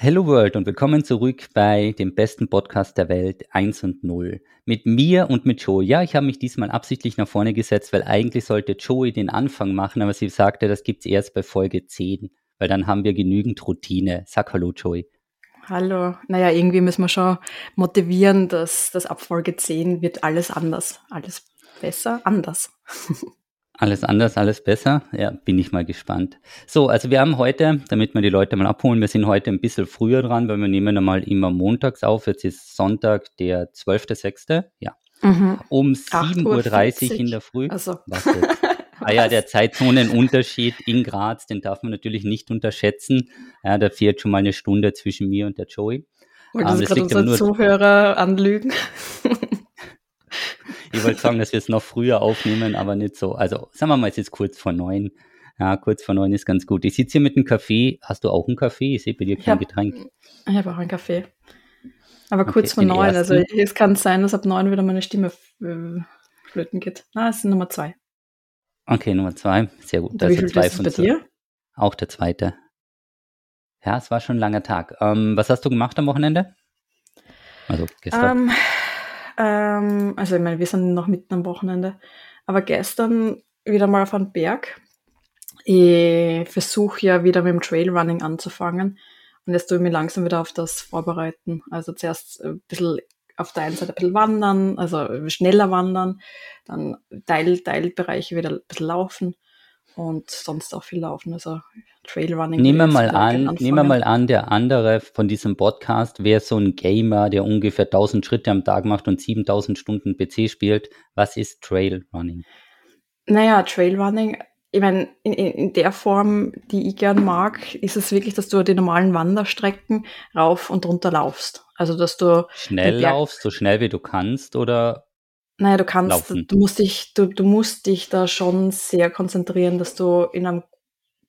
Hello World und willkommen zurück bei dem besten Podcast der Welt 1 und 0. Mit mir und mit Joey. Ja, ich habe mich diesmal absichtlich nach vorne gesetzt, weil eigentlich sollte Joey den Anfang machen, aber sie sagte, das gibt's erst bei Folge 10, weil dann haben wir genügend Routine. Sag hallo Joey. Hallo. Naja, irgendwie müssen wir schon motivieren, dass das ab Folge 10 wird alles anders. Alles besser, anders. Alles anders, alles besser? Ja, bin ich mal gespannt. So, also wir haben heute, damit wir die Leute mal abholen, wir sind heute ein bisschen früher dran, weil wir nehmen einmal immer montags auf. Jetzt ist Sonntag, der 12.06. Ja. Mhm. Um 7.30 Uhr in der Früh. Also. Ah ja, der Zeitzonenunterschied in Graz, den darf man natürlich nicht unterschätzen. Ja, da fehlt schon mal eine Stunde zwischen mir und der Joey. Wolltest ähm, du gerade unsere Zuhörer anlügen? Ich wollte sagen, dass wir es noch früher aufnehmen, aber nicht so. Also sagen wir mal, es ist kurz vor neun. Ja, kurz vor neun ist ganz gut. Ich sitze hier mit einem Kaffee. Hast du auch einen Kaffee? Ich sehe bei dir kein hab, Getränk. Ich habe auch einen Kaffee. Aber okay, kurz vor neun. Also es kann sein, dass ab neun wieder meine Stimme äh, flöten geht. Ah, es ist Nummer zwei. Okay, Nummer zwei. Sehr gut. Also zwei ist es bei dir? Auch der zweite. Ja, es war schon ein langer Tag. Ähm, was hast du gemacht am Wochenende? Also gestern. Um, ähm, also ich meine, wir sind noch mitten am Wochenende. Aber gestern wieder mal auf einen Berg. Ich versuche ja wieder mit dem Trailrunning anzufangen. Und jetzt tue ich mich langsam wieder auf das vorbereiten. Also zuerst ein bisschen auf der einen Seite ein bisschen wandern, also schneller wandern, dann Teil, Teilbereiche wieder ein bisschen laufen und sonst auch viel laufen. Also Trailrunning. Nehmen wir mal an, nehmen wir mal an, der andere von diesem Podcast wäre so ein Gamer, der ungefähr 1000 Schritte am Tag macht und 7000 Stunden PC spielt. Was ist Trailrunning? Naja, Trailrunning, ich meine, in, in, der Form, die ich gern mag, ist es wirklich, dass du die normalen Wanderstrecken rauf und runter laufst. Also, dass du schnell laufst, so schnell wie du kannst, oder naja, du kannst, laufen. du musst dich, du, du musst dich da schon sehr konzentrieren, dass du in einem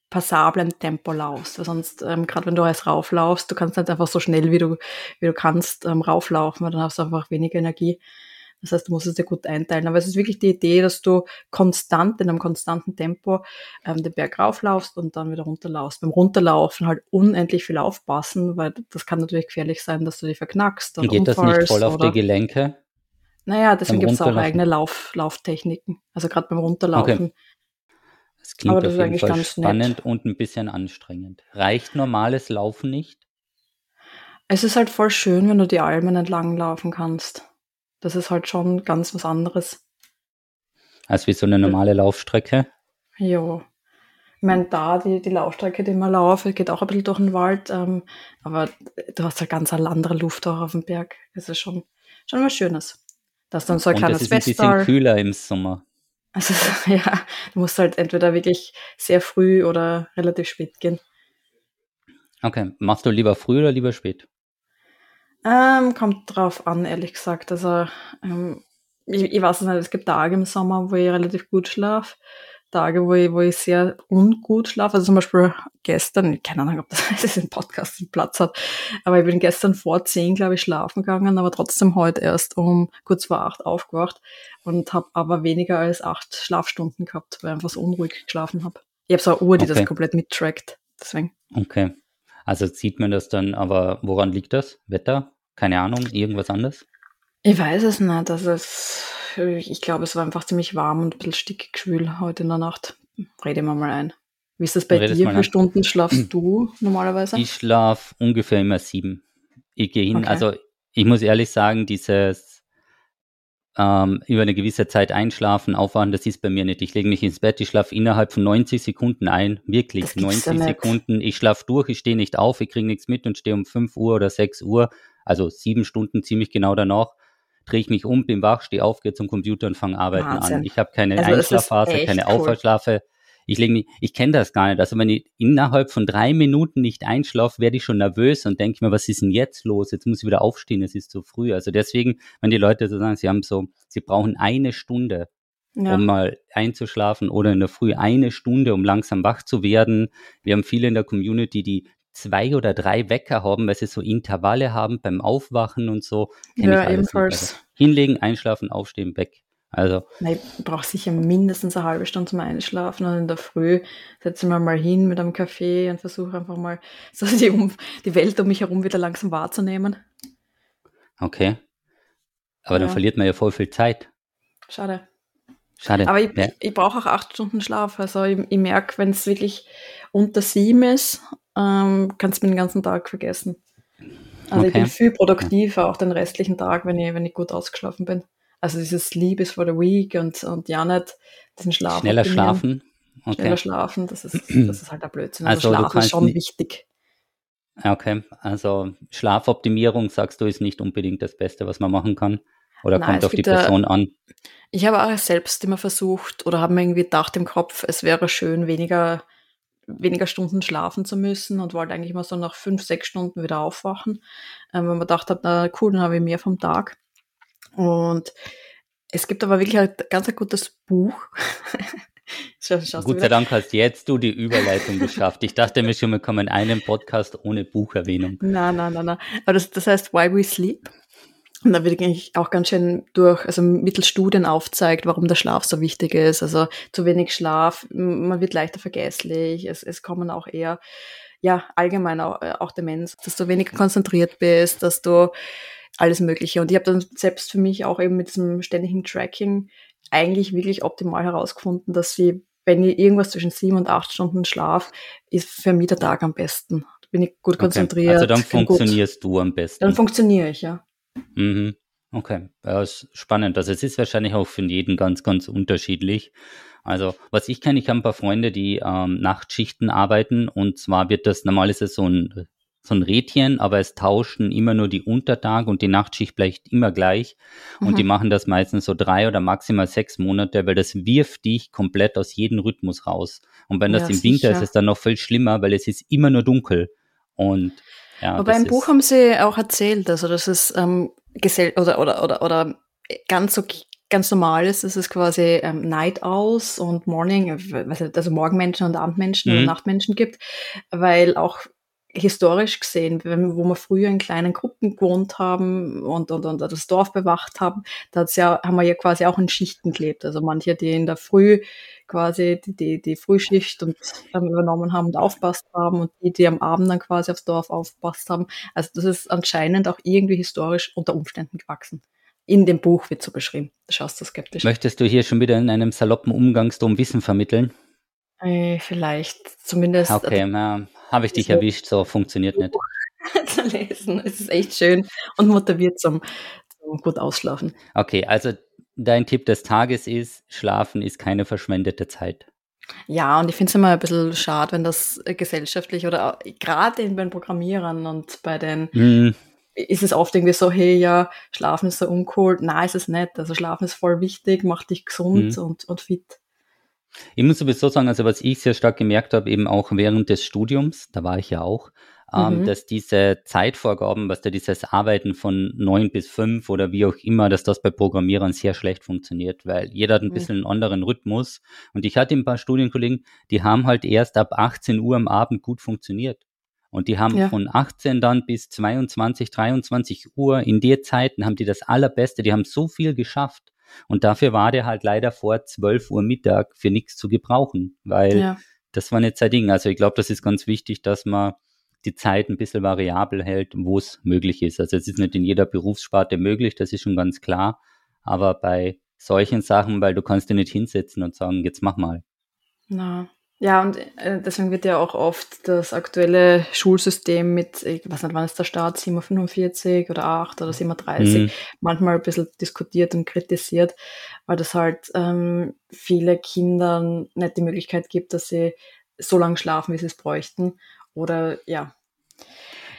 passablen Tempo laufst. Weil sonst, ähm, gerade wenn du alles rauflaufst, du kannst nicht einfach so schnell wie du, wie du kannst ähm, rauflaufen, weil dann hast du einfach weniger Energie. Das heißt, du musst es dir gut einteilen. Aber es ist wirklich die Idee, dass du konstant, in einem konstanten Tempo ähm, den Berg rauflaufst und dann wieder runterlaufst. Beim Runterlaufen halt unendlich viel aufpassen, weil das kann natürlich gefährlich sein, dass du dich verknackst. Und geht das nicht voll auf die Gelenke? Naja, deswegen gibt es auch eigene Lauf, Lauftechniken. Also gerade beim Runterlaufen. Okay. Das klingt Aber das auf jeden Fall spannend nett. und ein bisschen anstrengend. Reicht normales Laufen nicht? Es ist halt voll schön, wenn du die Almen entlang laufen kannst. Das ist halt schon ganz was anderes. Als wie so eine normale Laufstrecke? Ja. Ich meine, da, die, die Laufstrecke, die man laufe, geht auch ein bisschen durch den Wald, ähm, aber du hast halt ganz eine andere Luft auch auf dem Berg. Das ist schon, schon was Schönes. Das ist dann so ein und kleines Es ist ein bisschen kühler im Sommer. Also ja, du musst halt entweder wirklich sehr früh oder relativ spät gehen. Okay, machst du lieber früh oder lieber spät? Ähm, kommt drauf an, ehrlich gesagt. Also ähm, ich, ich weiß nicht, es gibt Tage im Sommer, wo ich relativ gut schlafe. Tage, wo ich, wo ich sehr ungut schlafe. Also zum Beispiel gestern, keine Ahnung, ob das, das im Podcast Platz hat, aber ich bin gestern vor zehn, glaube ich, schlafen gegangen, aber trotzdem heute erst um kurz vor acht aufgewacht und habe aber weniger als acht Schlafstunden gehabt, weil ich einfach so unruhig geschlafen habe. Ich habe so eine Uhr, die okay. das komplett mittrackt. Deswegen. Okay. Also sieht man das dann, aber woran liegt das? Wetter? Keine Ahnung, irgendwas anderes? Ich weiß es nicht. Also es, ich glaube, es war einfach ziemlich warm und ein bisschen stickig schwül heute in der Nacht. Rede mal mal ein. Wie ist das bei dir? Wie viele Stunden schlafst du normalerweise? Ich schlafe ungefähr immer sieben. Ich gehe hin, okay. also ich muss ehrlich sagen, dieses ähm, über eine gewisse Zeit einschlafen, aufwachen, das ist bei mir nicht. Ich lege mich ins Bett, ich schlafe innerhalb von 90 Sekunden ein, wirklich 90 ja Sekunden. Ich schlafe durch, ich stehe nicht auf, ich kriege nichts mit und stehe um 5 Uhr oder 6 Uhr, also sieben Stunden ziemlich genau danach drehe ich mich um, bin wach, stehe auf, gehe zum Computer und fange arbeiten Wahnsinn. an. Ich habe keine also Einschlafphase, keine cool. Aufwachschlafe. Ich lege mich, ich kenne das gar nicht. Also wenn ich innerhalb von drei Minuten nicht einschlafe, werde ich schon nervös und denke mir, was ist denn jetzt los? Jetzt muss ich wieder aufstehen, es ist zu früh. Also deswegen, wenn die Leute so sagen, sie haben so, sie brauchen eine Stunde, ja. um mal einzuschlafen oder in der Früh eine Stunde, um langsam wach zu werden. Wir haben viele in der Community, die zwei oder drei Wecker haben, weil sie so Intervalle haben beim Aufwachen und so. Ja, ebenfalls. Hinlegen, einschlafen, aufstehen, weg. Also. Ich brauche sicher mindestens eine halbe Stunde zum Einschlafen und in der Früh setze ich mich mal hin mit einem Kaffee und versuche einfach mal so die, die, Welt um mich herum wieder langsam wahrzunehmen. Okay. Aber ja. dann verliert man ja voll viel Zeit. Schade. Schade. Aber ich, ja. ich brauche auch acht Stunden Schlaf. Also ich, ich merke, wenn es wirklich unter sieben ist, ähm, kannst du mir den ganzen Tag vergessen. Also okay. ich bin viel produktiver auch den restlichen Tag, wenn ich, wenn ich gut ausgeschlafen bin. Also dieses Sleep is for the week und, und ja nicht diesen Schlaf. Schneller schlafen. Okay. Schneller schlafen, das ist, das ist halt der Blödsinn. Also, also Schlaf ist schon wichtig. Okay, also Schlafoptimierung, sagst du, ist nicht unbedingt das Beste, was man machen kann? Oder Nein, kommt auf die Person an? Ich habe auch selbst immer versucht oder habe mir irgendwie gedacht im Kopf, es wäre schön, weniger, weniger Stunden schlafen zu müssen und wollte eigentlich mal so nach fünf, sechs Stunden wieder aufwachen. Ähm, weil man gedacht hat, na cool, dann habe ich mehr vom Tag. Und es gibt aber wirklich ein ganz ein gutes Buch. Gott sei Dank hast jetzt du die Überleitung geschafft. Ich dachte mir schon, wir kommen in einem Podcast ohne Bucherwähnung. Nein, nein, nein, nein. Aber das, das heißt Why We Sleep. Und da wird eigentlich auch ganz schön durch, also mittels Studien aufzeigt, warum der Schlaf so wichtig ist. Also zu wenig Schlaf, man wird leichter vergesslich, es, es kommen auch eher, ja, allgemein auch, äh, auch Demenz, dass du weniger konzentriert bist, dass du alles Mögliche. Und ich habe dann selbst für mich auch eben mit diesem ständigen Tracking eigentlich wirklich optimal herausgefunden, dass sie, wenn ich irgendwas zwischen sieben und acht Stunden schlaf, ist für mich der Tag am besten. Bin ich gut konzentriert. Okay. Also dann funktionierst gut. du am besten. Dann funktioniere ich, ja. Mhm. Okay, ja, ist spannend. Also es ist wahrscheinlich auch für jeden ganz, ganz unterschiedlich. Also was ich kenne, ich habe ein paar Freunde, die ähm, Nachtschichten arbeiten und zwar wird das, normal ist es so ein, so ein Rädchen, aber es tauschen immer nur die Untertag und die Nachtschicht bleibt immer gleich und mhm. die machen das meistens so drei oder maximal sechs Monate, weil das wirft dich komplett aus jedem Rhythmus raus. Und wenn das ja, im sicher. Winter ist, ist es dann noch viel schlimmer, weil es ist immer nur dunkel und ja, Aber im Buch haben Sie auch erzählt, also dass es ähm, gesell oder, oder, oder, oder ganz so ganz normal ist, dass es quasi ähm, Night Owls und Morning, also Morgenmenschen und Abendmenschen mhm. oder Nachtmenschen gibt, weil auch historisch gesehen, wenn, wo wir früher in kleinen Gruppen gewohnt haben und, und, und das Dorf bewacht haben, da ja, haben wir ja quasi auch in Schichten gelebt. Also manche, die in der Früh quasi die, die, die Frühschicht und ähm, übernommen haben und aufpasst haben und die, die am Abend dann quasi aufs Dorf aufpasst haben. Also das ist anscheinend auch irgendwie historisch unter Umständen gewachsen. In dem Buch wird so beschrieben. Da schaust du skeptisch. Möchtest du hier schon wieder in einem saloppen Umgangston Wissen vermitteln? Äh, vielleicht, zumindest. Okay, na, habe ich dich erwischt, so funktioniert nicht. zu lesen. Es ist echt schön und motiviert zum, zum gut ausschlafen. Okay, also dein Tipp des Tages ist, Schlafen ist keine verschwendete Zeit. Ja, und ich finde es immer ein bisschen schade, wenn das gesellschaftlich oder gerade bei den Programmierern und bei den mm. ist es oft irgendwie so, hey, ja, Schlafen ist so uncool. Nein, ist es nicht. Also Schlafen ist voll wichtig, macht dich gesund mm. und, und fit. Ich muss sowieso sagen, also was ich sehr stark gemerkt habe, eben auch während des Studiums, da war ich ja auch, ähm, mhm. dass diese Zeitvorgaben, was da dieses Arbeiten von neun bis fünf oder wie auch immer, dass das bei Programmierern sehr schlecht funktioniert, weil jeder hat ein mhm. bisschen einen anderen Rhythmus. Und ich hatte ein paar Studienkollegen, die haben halt erst ab 18 Uhr am Abend gut funktioniert. Und die haben ja. von 18 dann bis 22, 23 Uhr in der Zeiten haben die das Allerbeste, die haben so viel geschafft. Und dafür war der halt leider vor 12 Uhr Mittag für nichts zu gebrauchen, weil ja. das war nicht sein Ding. Also ich glaube, das ist ganz wichtig, dass man die Zeit ein bisschen variabel hält, wo es möglich ist. Also es ist nicht in jeder Berufssparte möglich, das ist schon ganz klar. Aber bei solchen Sachen, weil du kannst dir nicht hinsetzen und sagen, jetzt mach mal. Na, ja, und äh, deswegen wird ja auch oft das aktuelle Schulsystem mit, ich weiß nicht, wann ist der Start, 7.45 oder 8 oder 7.30 mhm. manchmal ein bisschen diskutiert und kritisiert, weil das halt ähm, viele Kindern nicht die Möglichkeit gibt, dass sie so lange schlafen, wie sie es bräuchten. Oder ja.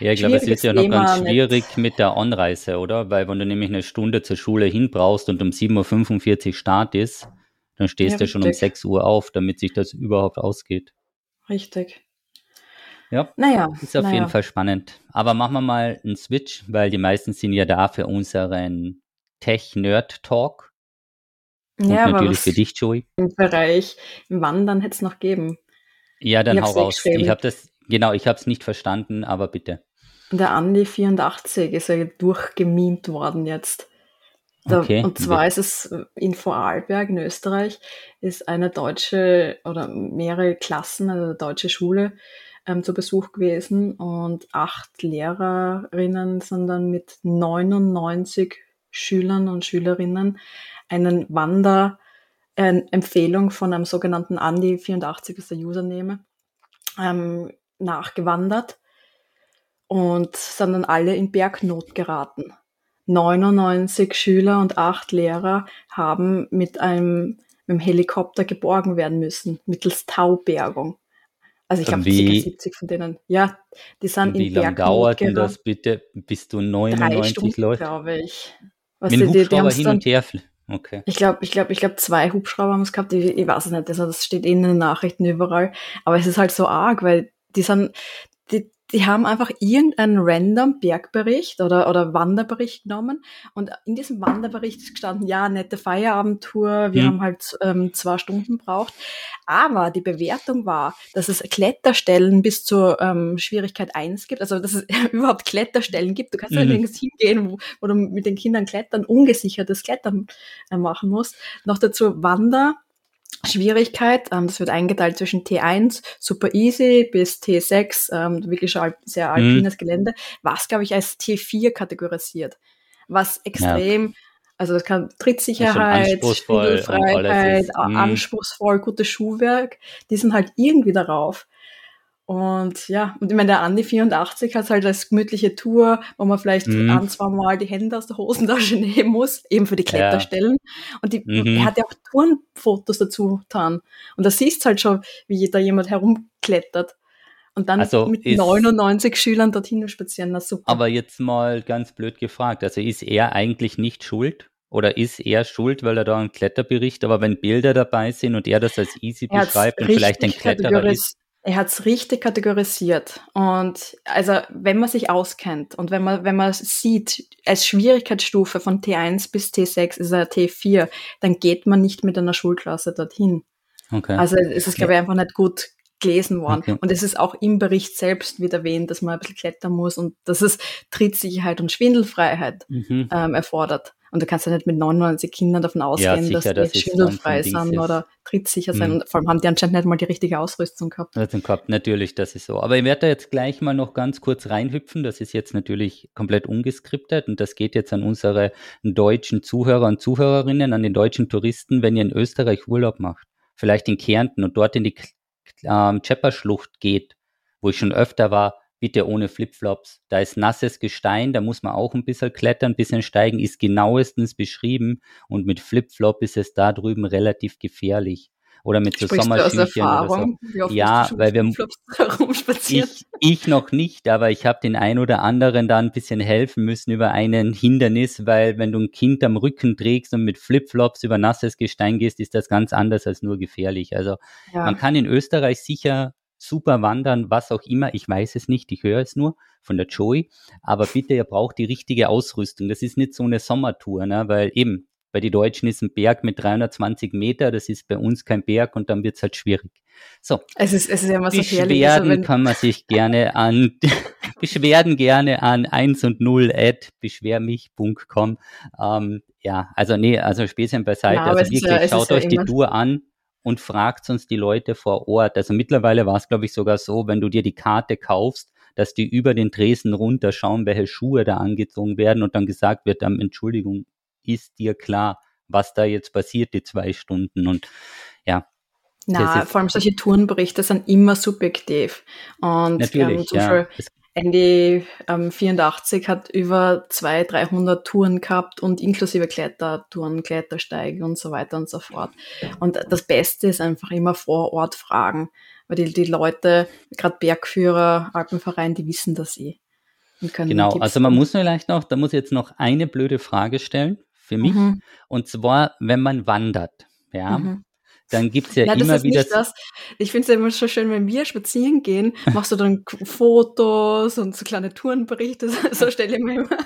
Ja, ich glaube, es ist ja noch Thema ganz schwierig nicht. mit der Anreise, oder? Weil wenn du nämlich eine Stunde zur Schule hin brauchst und um 7.45 Uhr Start ist, dann stehst ja, du schon um 6 Uhr auf, damit sich das überhaupt ausgeht. Richtig. Ja, naja, ist auf naja. jeden Fall spannend. Aber machen wir mal einen Switch, weil die meisten sind ja da für unseren Tech-Nerd-Talk. Und ja, natürlich für dich, Joey. Im Bereich Wandern hätte es noch geben. Ja, dann hau raus. Ich habe das, genau, ich habe es nicht verstanden, aber bitte. Der Andi 84 ist ja durchgemimt worden jetzt. Da, okay. Und zwar ist es in Vorarlberg in Österreich, ist eine deutsche oder mehrere Klassen, also eine deutsche Schule ähm, zu Besuch gewesen und acht Lehrerinnen sind dann mit 99 Schülern und Schülerinnen einen Wander, äh, Empfehlung von einem sogenannten Andi 84 ist der Username, ähm, nachgewandert und sind dann alle in Bergnot geraten. 99 Schüler und acht Lehrer haben mit einem, mit einem Helikopter geborgen werden müssen, mittels Taubergung. Also ich glaube, ca. 70 von denen. Ja, die sind in Wie lange dauert denn das bitte, bis du 99 Leute? glaube ich. Was Mit die, Hubschrauber die hin und her. Okay. Ich glaube, ich glaube, ich glaube, zwei Hubschrauber haben es gehabt. Ich, ich weiß es nicht. Also das steht in den Nachrichten überall. Aber es ist halt so arg, weil die sind, die, die haben einfach irgendeinen random Bergbericht oder, oder Wanderbericht genommen und in diesem Wanderbericht ist gestanden, ja, nette Feierabendtour, wir mhm. haben halt ähm, zwei Stunden braucht. Aber die Bewertung war, dass es Kletterstellen bis zur ähm, Schwierigkeit eins gibt, also dass es überhaupt Kletterstellen gibt. Du kannst mhm. nirgends hingehen, wo, wo du mit den Kindern klettern, ungesichertes Klettern äh, machen musst. Noch dazu Wander Schwierigkeit. Ähm, das wird eingeteilt zwischen T1, super easy, bis T6, ähm, wirklich schon sehr mhm. alpines mhm. Gelände, was, glaube ich, als T4 kategorisiert. Was extrem, ja. also das kann Trittsicherheit, Spiegelfreiheit, mhm. anspruchsvoll, gutes Schuhwerk, die sind halt irgendwie darauf. Und ja, und ich meine, der Andi 84 hat halt als gemütliche Tour, wo man vielleicht mhm. ein, zwei Mal die Hände aus der Hosentasche nehmen muss, eben für die Kletterstellen. Ja. Und die, mhm. er hat ja auch Turnfotos dazu getan. Und da siehst du halt schon, wie da jemand herumklettert. Und dann also mit 99 Schülern dorthin spazieren, na super. Aber jetzt mal ganz blöd gefragt, also ist er eigentlich nicht schuld? Oder ist er schuld, weil er da einen Kletterbericht, aber wenn Bilder dabei sind und er das als easy er beschreibt und vielleicht ein Kletterer ist, er hat es richtig kategorisiert. Und also, wenn man sich auskennt und wenn man, wenn man sieht, als Schwierigkeitsstufe von T1 bis T6 ist er T4, dann geht man nicht mit einer Schulklasse dorthin. Okay. Also es ist, glaube ich, einfach nicht gut gelesen worden. Okay. Und es ist auch im Bericht selbst wieder erwähnt, dass man ein bisschen klettern muss und dass es Trittsicherheit und Schwindelfreiheit mhm. ähm, erfordert. Und du kannst ja nicht mit 99 Kindern davon ausgehen, ja, sicher, dass die das schwindelfrei sind oder trittsicher sein. Mhm. Und vor allem haben die anscheinend nicht mal die richtige Ausrüstung gehabt. Ausrüstung gehabt, natürlich, das ist so. Aber ich werde da jetzt gleich mal noch ganz kurz reinhüpfen. Das ist jetzt natürlich komplett ungeskriptet und das geht jetzt an unsere deutschen Zuhörer und Zuhörerinnen, an den deutschen Touristen, wenn ihr in Österreich Urlaub macht, vielleicht in Kärnten und dort in die ähm, Schlucht geht, wo ich schon öfter war, bitte ohne Flipflops. Da ist nasses Gestein, da muss man auch ein bisschen klettern, ein bisschen steigen, ist genauestens beschrieben und mit Flipflop ist es da drüben relativ gefährlich. Oder mit so Sommerschüchen oder so. Ja, weil wir ich, ich noch nicht, aber ich habe den ein oder anderen da ein bisschen helfen müssen über einen Hindernis, weil wenn du ein Kind am Rücken trägst und mit Flipflops über nasses Gestein gehst, ist das ganz anders als nur gefährlich. Also ja. man kann in Österreich sicher super wandern, was auch immer. Ich weiß es nicht, ich höre es nur von der Joey. Aber bitte, ihr braucht die richtige Ausrüstung. Das ist nicht so eine Sommertour, ne? weil eben bei den Deutschen ist ein Berg mit 320 Meter, das ist bei uns kein Berg und dann wird es halt schwierig. So. Es ist, es ist ja immer so Beschwerden also kann man sich gerne an, Beschwerden gerne an 1 und 0 at beschwermich.com. Ähm, ja, also nee, also Späßchen beiseite. Ja, also wirklich, ja, schaut euch ja die Tour an und fragt sonst die Leute vor Ort. Also mittlerweile war es, glaube ich, sogar so, wenn du dir die Karte kaufst, dass die über den Tresen runterschauen, welche Schuhe da angezogen werden und dann gesagt wird, ähm, Entschuldigung, ist dir klar, was da jetzt passiert, die zwei Stunden und ja. Na, vor allem solche Tourenberichte sind immer subjektiv. Und Natürlich, ähm, zum ja. Beispiel Andy ähm, 84 hat über 200, 300 Touren gehabt und inklusive Klettertouren, Klettersteige und so weiter und so fort. Und das Beste ist einfach immer vor Ort fragen, weil die, die Leute, gerade Bergführer, Alpenverein, die wissen das eh. Genau, also man muss vielleicht noch, da muss ich jetzt noch eine blöde Frage stellen für mich. Mhm. Und zwar, wenn man wandert, ja, mhm dann gibt's ja, ja immer wieder. Ich finde es ja immer so schön, wenn wir spazieren gehen, machst du dann Fotos und so kleine Tourenberichte, so stelle ich mir immer.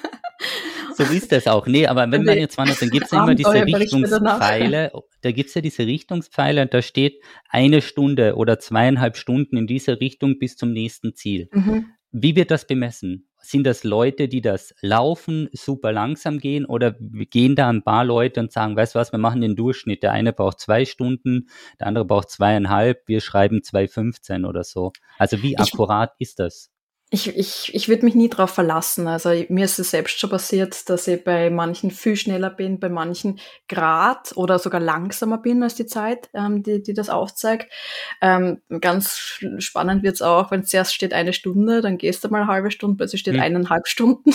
So ist das auch. Nee, aber wenn man jetzt wandert, dann gibt's ja immer diese Richtungspfeile. Da gibt's ja diese Richtungspfeile und da steht eine Stunde oder zweieinhalb Stunden in dieser Richtung bis zum nächsten Ziel. Mhm. Wie wird das bemessen? Sind das Leute, die das laufen, super langsam gehen oder gehen da ein paar Leute und sagen, weißt du was, wir machen den Durchschnitt. Der eine braucht zwei Stunden, der andere braucht zweieinhalb, wir schreiben 2,15 oder so. Also wie akkurat ich, ist das? Ich, ich, ich würde mich nie darauf verlassen. Also mir ist es selbst schon passiert, dass ich bei manchen viel schneller bin, bei manchen grad oder sogar langsamer bin als die Zeit, ähm, die, die das aufzeigt. Ähm, ganz spannend wird es auch, wenn es zuerst steht eine Stunde, dann gehst du mal eine halbe Stunde, plötzlich steht hm. eineinhalb Stunden.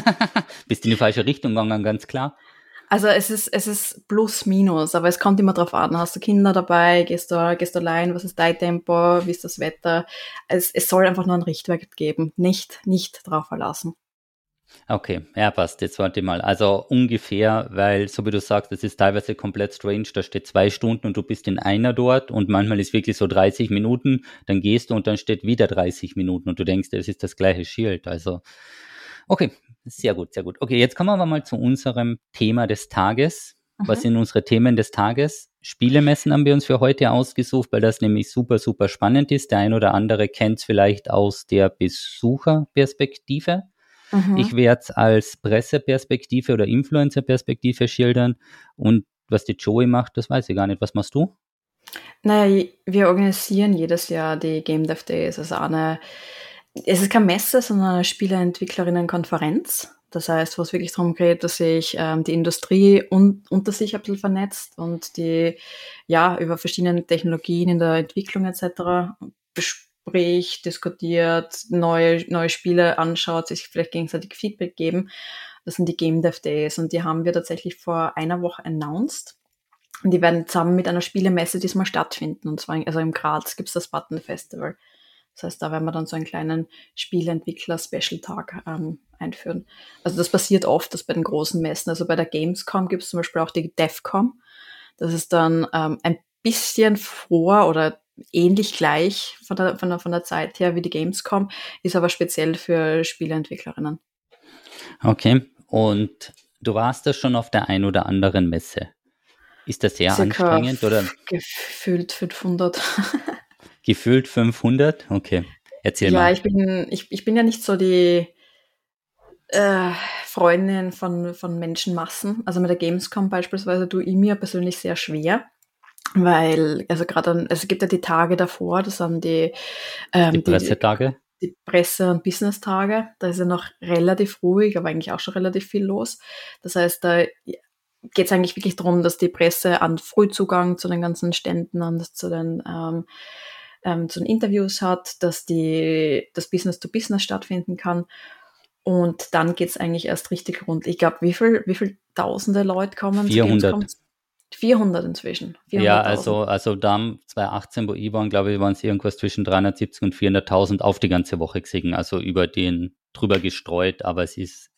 Bist in die falsche Richtung gegangen, ganz klar. Also es ist, es ist plus minus, aber es kommt immer drauf an. Hast du Kinder dabei? Gehst du, gehst du allein? Was ist dein Tempo? Wie ist das Wetter? Es, es soll einfach nur ein Richtwert geben. Nicht, nicht drauf verlassen. Okay, ja, passt. Jetzt warte mal. Also ungefähr, weil, so wie du sagst, es ist teilweise komplett strange. Da steht zwei Stunden und du bist in einer dort und manchmal ist wirklich so 30 Minuten. Dann gehst du und dann steht wieder 30 Minuten und du denkst, es ist das gleiche Schild. Also, okay, sehr gut, sehr gut. Okay, jetzt kommen wir mal zu unserem Thema des Tages. Mhm. Was sind unsere Themen des Tages? Spielemessen haben wir uns für heute ausgesucht, weil das nämlich super, super spannend ist. Der ein oder andere kennt es vielleicht aus der Besucherperspektive. Mhm. Ich werde es als Presseperspektive oder Influencerperspektive schildern. Und was die Joey macht, das weiß ich gar nicht. Was machst du? Naja, wir organisieren jedes Jahr die Game Dev Days, also eine es ist keine Messe, sondern eine Spieleentwicklerinnenkonferenz. Das heißt, wo es wirklich darum geht, dass sich ähm, die Industrie un unter sich ein bisschen vernetzt und die ja über verschiedene Technologien in der Entwicklung etc. bespricht, diskutiert, neue, neue Spiele anschaut, sich vielleicht gegenseitig Feedback geben. Das sind die Game Dev Days und die haben wir tatsächlich vor einer Woche announced. Und die werden zusammen mit einer Spielemesse diesmal stattfinden. Und zwar also im Graz gibt es das Button Festival. Das heißt, da werden wir dann so einen kleinen Spieleentwickler-Special-Tag ähm, einführen. Also das passiert oft, dass bei den großen Messen, also bei der Gamescom gibt es zum Beispiel auch die DEFCOM. Das ist dann ähm, ein bisschen vor oder ähnlich gleich von der, von, der, von der Zeit her wie die Gamescom, ist aber speziell für Spieleentwicklerinnen. Okay, und du warst da schon auf der ein oder anderen Messe. Ist das sehr Circa anstrengend oder? Gefühlt 500. Gefühlt 500? Okay, erzähl ja, mal. Ja, ich bin, ich, ich bin ja nicht so die äh, Freundin von, von Menschenmassen. Also mit der Gamescom beispielsweise tue ich mir persönlich sehr schwer. Weil, also gerade, also es gibt ja die Tage davor, das sind die, ähm, die Pressetage. Die, die Presse- und Business-Tage. Da ist ja noch relativ ruhig, aber eigentlich auch schon relativ viel los. Das heißt, da geht es eigentlich wirklich darum, dass die Presse an Frühzugang zu den ganzen Ständen und zu den ähm, ähm, zu Interviews hat, dass die, das Business to Business stattfinden kann. Und dann geht es eigentlich erst richtig rund. Ich glaube, wie viel, wie viel tausende Leute kommen? 400. 400 inzwischen. 400 ja, also, also dann 2018, wo ich war, glaube ich, waren es irgendwas zwischen 370 und 400.000 auf die ganze Woche gesehen, also über den drüber gestreut, aber es ist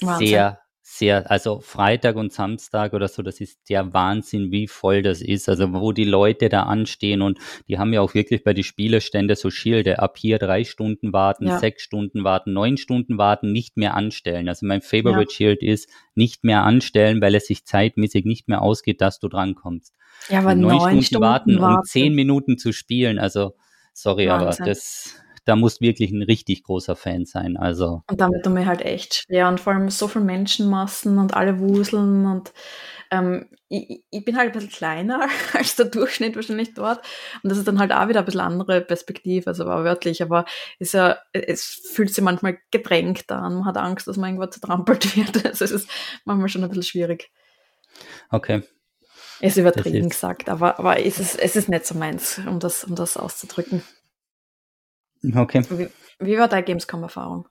Wahnsinn. sehr, sehr, also Freitag und Samstag oder so, das ist der Wahnsinn, wie voll das ist. Also wo die Leute da anstehen und die haben ja auch wirklich bei den Spielerstände so Schilde, ab hier drei Stunden warten, ja. sechs Stunden warten, neun Stunden warten, nicht mehr anstellen. Also mein Favorite ja. Schild ist nicht mehr anstellen, weil es sich zeitmäßig nicht mehr ausgeht, dass du drankommst. Ja, aber neun, neun Stunden, Stunden warten, warten, um zehn Minuten zu spielen. Also sorry, Wahnsinn. aber das da muss wirklich ein richtig großer Fan sein. Also. Und damit tut mir halt echt schwer. Und vor allem so viele Menschenmassen und alle wuseln und ähm, ich, ich, bin halt ein bisschen kleiner als der Durchschnitt wahrscheinlich dort. Und das ist dann halt auch wieder ein bisschen andere Perspektive, also war wörtlich, aber ist ja, es fühlt sich manchmal gedrängt an. Man hat Angst, dass man irgendwo zertrampelt wird. Also es ist manchmal schon ein bisschen schwierig. Okay. Ist übertrieben gesagt, aber, aber es, ist, es ist nicht so meins, um das, um das auszudrücken. Okay. Wie, wie war deine Gamescom-Erfahrung?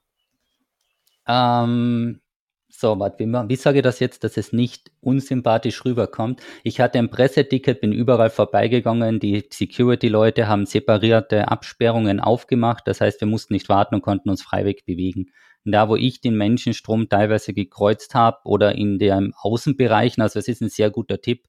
Ähm, so, warte, wie, wie sage ich das jetzt, dass es nicht unsympathisch rüberkommt? Ich hatte ein Presseticket, bin überall vorbeigegangen, die Security-Leute haben separierte Absperrungen aufgemacht, das heißt, wir mussten nicht warten und konnten uns freiweg bewegen. Und da, wo ich den Menschenstrom teilweise gekreuzt habe oder in den Außenbereichen, also es ist ein sehr guter Tipp,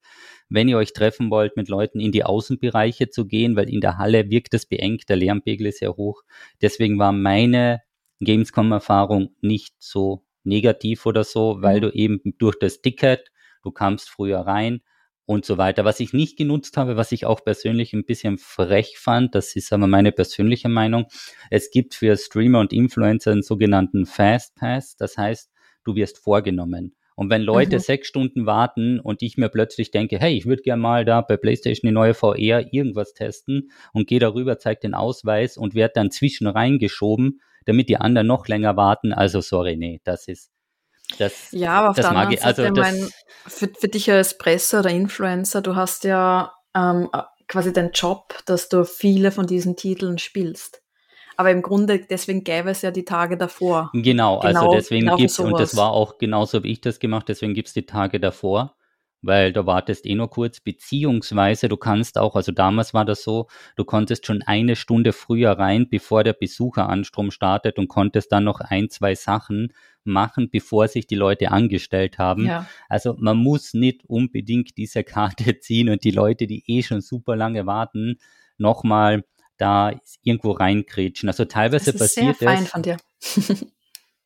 wenn ihr euch treffen wollt, mit Leuten in die Außenbereiche zu gehen, weil in der Halle wirkt es beengt, der Lärmpegel ist sehr hoch. Deswegen war meine Gamescom-Erfahrung nicht so negativ oder so, weil mhm. du eben durch das Ticket, du kamst früher rein und so weiter. Was ich nicht genutzt habe, was ich auch persönlich ein bisschen frech fand, das ist aber meine persönliche Meinung, es gibt für Streamer und Influencer einen sogenannten Fast Pass, das heißt, du wirst vorgenommen. Und wenn Leute mhm. sechs Stunden warten und ich mir plötzlich denke, hey, ich würde gerne mal da bei PlayStation die neue VR irgendwas testen und gehe darüber, zeige den Ausweis und werde dann zwischen reingeschoben, damit die anderen noch länger warten. Also sorry, nee, das ist das, ja, aber auf das der anderen Seite, also, mein, für, für dich als Presse oder Influencer, du hast ja ähm, quasi den Job, dass du viele von diesen Titeln spielst. Aber im Grunde, deswegen gäbe es ja die Tage davor. Genau, also genau also deswegen genau gibt es, und das war auch genauso wie ich das gemacht, deswegen gibt es die Tage davor, weil du wartest eh nur kurz, beziehungsweise du kannst auch, also damals war das so, du konntest schon eine Stunde früher rein, bevor der Besucheranstrom startet und konntest dann noch ein, zwei Sachen machen, bevor sich die Leute angestellt haben. Ja. Also man muss nicht unbedingt diese Karte ziehen und die Leute, die eh schon super lange warten, nochmal da irgendwo reinkrätschen. Also teilweise das ist passiert sehr fein es. Von dir.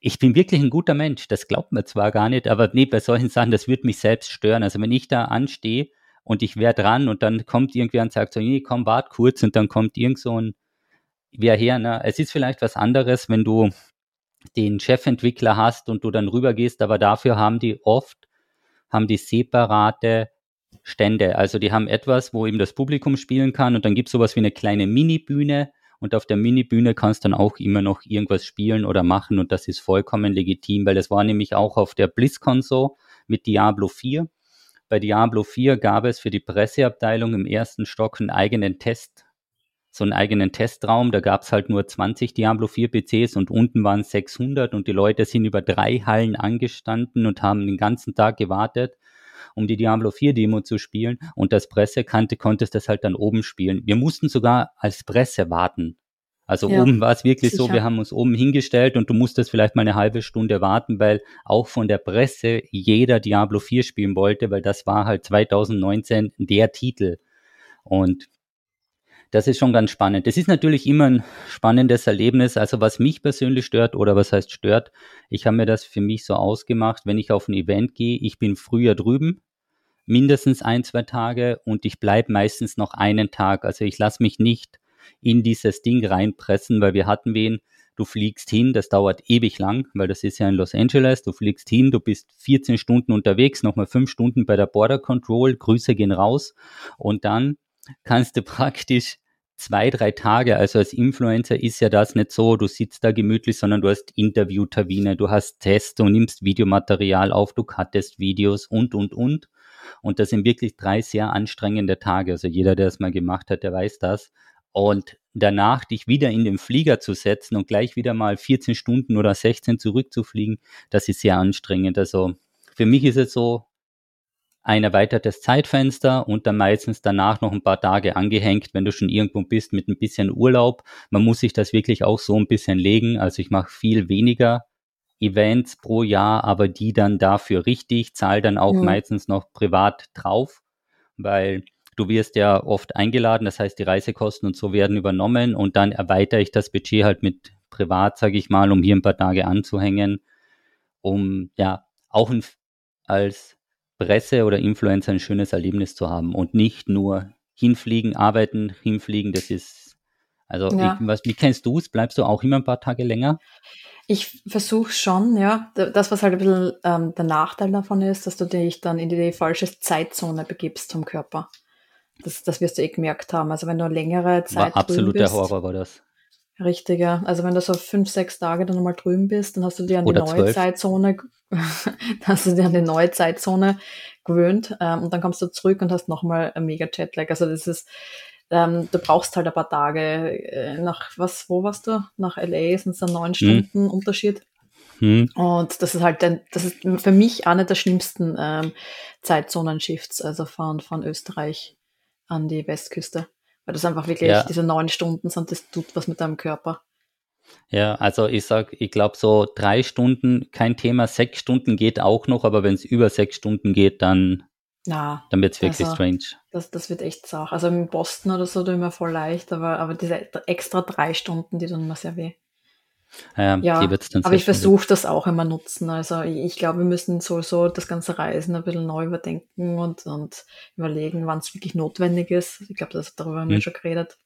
ich bin wirklich ein guter Mensch, das glaubt man zwar gar nicht, aber nee, bei solchen Sachen, das würde mich selbst stören. Also wenn ich da anstehe und ich wäre dran und dann kommt irgendwer und sagt so, nee, komm, wart kurz und dann kommt irgend so ein, wer her, ne? Es ist vielleicht was anderes, wenn du den Chefentwickler hast und du dann rübergehst, aber dafür haben die oft, haben die separate Stände. Also die haben etwas, wo eben das Publikum spielen kann und dann gibt es sowas wie eine kleine Mini-Bühne und auf der Mini-Bühne kannst dann auch immer noch irgendwas spielen oder machen und das ist vollkommen legitim, weil das war nämlich auch auf der BlizzCon so mit Diablo 4. Bei Diablo 4 gab es für die Presseabteilung im ersten Stock einen eigenen Test, so einen eigenen Testraum. Da gab es halt nur 20 Diablo 4 PCs und unten waren 600 und die Leute sind über drei Hallen angestanden und haben den ganzen Tag gewartet um die Diablo 4 Demo zu spielen und das Presse kannte, konntest das halt dann oben spielen. Wir mussten sogar als Presse warten. Also ja, oben war es wirklich sicher. so, wir haben uns oben hingestellt und du musstest vielleicht mal eine halbe Stunde warten, weil auch von der Presse jeder Diablo 4 spielen wollte, weil das war halt 2019 der Titel. Und das ist schon ganz spannend. Das ist natürlich immer ein spannendes Erlebnis. Also was mich persönlich stört oder was heißt stört, ich habe mir das für mich so ausgemacht, wenn ich auf ein Event gehe, ich bin früher drüben, mindestens ein, zwei Tage und ich bleibe meistens noch einen Tag. Also ich lasse mich nicht in dieses Ding reinpressen, weil wir hatten wen, du fliegst hin, das dauert ewig lang, weil das ist ja in Los Angeles, du fliegst hin, du bist 14 Stunden unterwegs, nochmal fünf Stunden bei der Border Control, Grüße gehen raus und dann kannst du praktisch zwei, drei Tage, also als Influencer ist ja das nicht so, du sitzt da gemütlich, sondern du hast Interviewtermine, du hast Tests, du nimmst Videomaterial auf, du cuttest Videos und, und, und. Und das sind wirklich drei sehr anstrengende Tage. Also jeder, der es mal gemacht hat, der weiß das. Und danach dich wieder in den Flieger zu setzen und gleich wieder mal 14 Stunden oder 16 zurückzufliegen, das ist sehr anstrengend. Also für mich ist es so, ein erweitertes Zeitfenster und dann meistens danach noch ein paar Tage angehängt, wenn du schon irgendwo bist mit ein bisschen Urlaub. Man muss sich das wirklich auch so ein bisschen legen. Also ich mache viel weniger Events pro Jahr, aber die dann dafür richtig, zahle dann auch mhm. meistens noch privat drauf, weil du wirst ja oft eingeladen, das heißt die Reisekosten und so werden übernommen und dann erweitere ich das Budget halt mit privat, sage ich mal, um hier ein paar Tage anzuhängen, um ja auch ein, als Presse oder Influencer ein schönes Erlebnis zu haben und nicht nur hinfliegen, arbeiten, hinfliegen. Das ist, also, ja. ich, was, wie kennst du es? Bleibst du auch immer ein paar Tage länger? Ich versuche schon, ja. Das, was halt ein bisschen ähm, der Nachteil davon ist, dass du dich dann in die falsche Zeitzone begibst vom Körper. Das, das wirst du eh gemerkt haben. Also wenn du längere Zeit war absoluter Horror war das. Richtig, ja. Also wenn du so fünf, sechs Tage dann nochmal drüben bist, dann hast du dir an Oder die neue zwölf. Zeitzone, hast du dir an die neue Zeitzone gewöhnt ähm, und dann kommst du zurück und hast nochmal ein mega Jetlag. Also das ist, ähm, du brauchst halt ein paar Tage. Äh, nach was, wo warst du? Nach LA sind es dann neun hm. Stunden hm. Unterschied. Hm. Und das ist halt ein, das ist für mich eine der schlimmsten ähm, Zeitzonen-Shifts, also von, von Österreich an die Westküste. Weil das einfach wirklich ja. diese neun Stunden sind, das tut was mit deinem Körper. Ja, also ich sag, ich glaube so drei Stunden, kein Thema, sechs Stunden geht auch noch, aber wenn es über sechs Stunden geht, dann, Na, dann wird es wirklich also, strange. Das, das wird echt sauch. Also in Boston oder so tut immer voll leicht, aber, aber diese extra drei Stunden, die tun immer sehr weh. Ähm, ja, aber ich versuche das auch immer nutzen. Also ich, ich glaube, wir müssen sowieso das ganze Reisen ein bisschen neu überdenken und, und überlegen, wann es wirklich notwendig ist. Ich glaube, darüber haben wir hm. schon geredet.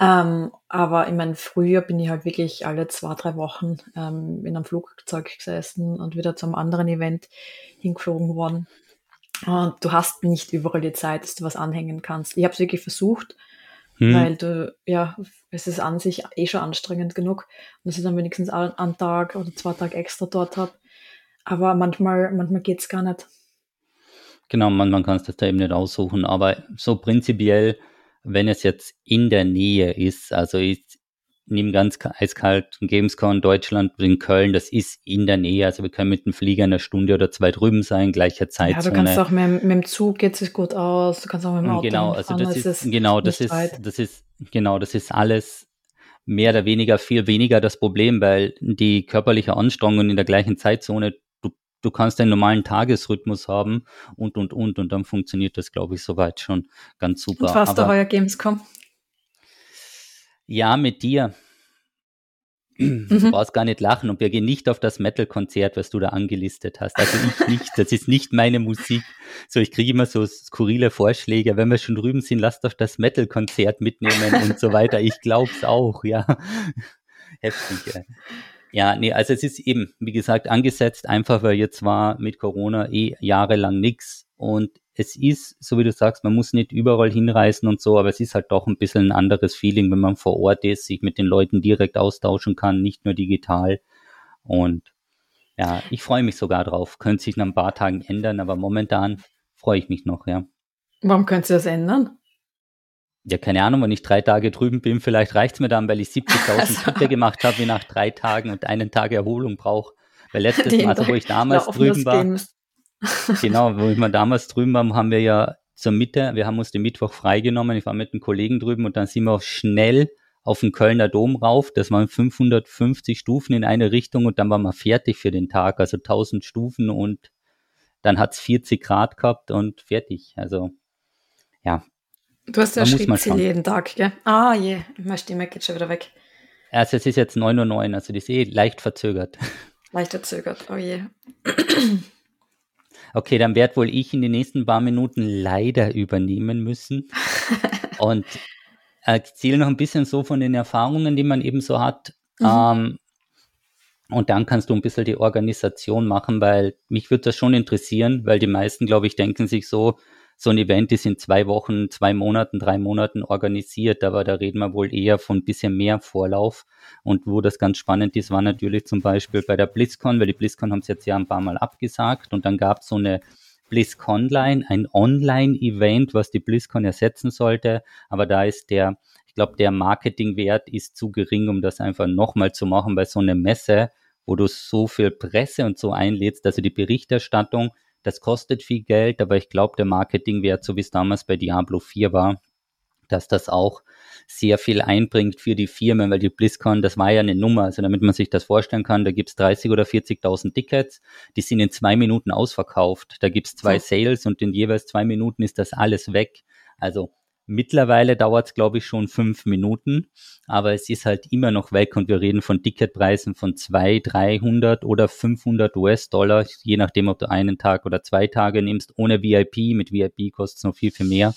Ähm, aber in meinem Frühjahr bin ich halt wirklich alle zwei, drei Wochen ähm, in einem Flugzeug gesessen und wieder zum anderen Event hingeflogen worden. Und du hast nicht überall die Zeit, dass du was anhängen kannst. Ich habe es wirklich versucht, hm. weil du, ja, es ist an sich eh schon anstrengend genug. Dass ich dann wenigstens einen Tag oder zwei Tage extra dort habe. Aber manchmal, manchmal geht es gar nicht. Genau, man, man kann es da eben nicht aussuchen. Aber so prinzipiell wenn es jetzt in der Nähe ist, also ich nehme ganz eiskalt Gamescom Deutschland in Köln, das ist in der Nähe, also wir können mit dem Flieger eine Stunde oder zwei drüben sein, gleicher Zeit. Ja, du kannst auch mit, mit dem Zug geht es gut aus, du kannst auch mit dem Auto Genau, also das ist, ist genau, das ist, weit. das ist, genau, das ist alles mehr oder weniger viel weniger das Problem, weil die körperliche Anstrengung in der gleichen Zeitzone du kannst einen normalen Tagesrhythmus haben und, und, und. Und dann funktioniert das, glaube ich, soweit schon ganz super. Und warst du heuer Gamescom? Ja, mit dir. Mhm. Du brauchst gar nicht lachen und wir gehen nicht auf das Metal-Konzert, was du da angelistet hast. Also ich nicht, das ist nicht meine Musik. So, ich kriege immer so skurrile Vorschläge. Wenn wir schon drüben sind, lass doch das Metal-Konzert mitnehmen und so weiter. Ich glaub's auch, ja. Heftig. Ja. Ja, nee, also es ist eben, wie gesagt, angesetzt, einfach weil jetzt war mit Corona eh jahrelang nix. Und es ist, so wie du sagst, man muss nicht überall hinreisen und so, aber es ist halt doch ein bisschen ein anderes Feeling, wenn man vor Ort ist, sich mit den Leuten direkt austauschen kann, nicht nur digital. Und ja, ich freue mich sogar drauf. Könnte sich nach ein paar Tagen ändern, aber momentan freue ich mich noch, ja. Warum könnte sich das ändern? ja, keine Ahnung, wenn ich drei Tage drüben bin, vielleicht reicht's mir dann, weil ich 70.000 also. Schritte gemacht habe, wie nach drei Tagen und einen Tag Erholung brauche. Weil letztes Mal, also wo ich damals drüben war, genau, wo ich mal damals drüben war, haben wir ja zur Mitte, wir haben uns den Mittwoch freigenommen, ich war mit einem Kollegen drüben und dann sind wir schnell auf den Kölner Dom rauf, das waren 550 Stufen in eine Richtung und dann waren wir fertig für den Tag, also 1000 Stufen und dann hat's 40 Grad gehabt und fertig, also ja, Du hast ja Schrittziel jeden Tag, gell? Ah je, meine Stimme geht schon wieder weg. Also es ist jetzt 9.09 Uhr, also die ist eh leicht verzögert. Leicht verzögert, oh je. Okay, dann werde wohl ich in den nächsten paar Minuten leider übernehmen müssen. Und erzähle noch ein bisschen so von den Erfahrungen, die man eben so hat. Mhm. Ähm, und dann kannst du ein bisschen die Organisation machen, weil mich würde das schon interessieren, weil die meisten, glaube ich, denken sich so, so ein Event ist in zwei Wochen, zwei Monaten, drei Monaten organisiert, aber da reden wir wohl eher von ein bisschen mehr Vorlauf. Und wo das ganz spannend ist, war natürlich zum Beispiel bei der BlizzCon, weil die BlizzCon haben es jetzt ja ein paar Mal abgesagt und dann gab es so eine BlizzConline, ein Online-Event, was die BlizzCon ersetzen sollte, aber da ist der ich glaube, der Marketingwert ist zu gering, um das einfach nochmal zu machen bei so einer Messe, wo du so viel Presse und so einlädst. Also die Berichterstattung das kostet viel Geld, aber ich glaube, der Marketingwert, so wie es damals bei Diablo 4 war, dass das auch sehr viel einbringt für die Firmen, weil die BlizzCon, das war ja eine Nummer, also damit man sich das vorstellen kann, da gibt's 30 oder 40.000 Tickets, die sind in zwei Minuten ausverkauft, da gibt's zwei Sales und in jeweils zwei Minuten ist das alles weg. Also Mittlerweile dauert es, glaube ich, schon fünf Minuten, aber es ist halt immer noch weg und wir reden von Ticketpreisen von 200, 300 oder 500 US-Dollar, je nachdem, ob du einen Tag oder zwei Tage nimmst, ohne VIP. Mit VIP kostet es noch viel, viel mehr.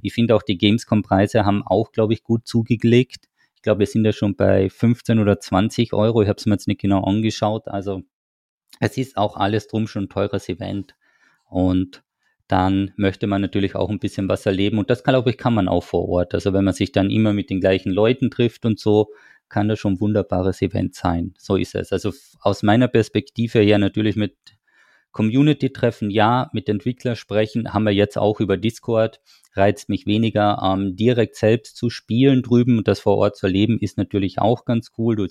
Ich finde auch die Gamescom-Preise haben auch, glaube ich, gut zugelegt. Ich glaube, wir sind ja schon bei 15 oder 20 Euro. Ich habe es mir jetzt nicht genau angeschaut. Also es ist auch alles drum schon ein teures Event. Und dann möchte man natürlich auch ein bisschen was erleben. Und das, glaube ich, kann man auch vor Ort. Also wenn man sich dann immer mit den gleichen Leuten trifft und so, kann das schon ein wunderbares Event sein. So ist es. Also aus meiner Perspektive her natürlich mit Community-Treffen, ja, mit Entwickler sprechen, haben wir jetzt auch über Discord. Reizt mich weniger, ähm, direkt selbst zu spielen drüben und das vor Ort zu erleben, ist natürlich auch ganz cool. Du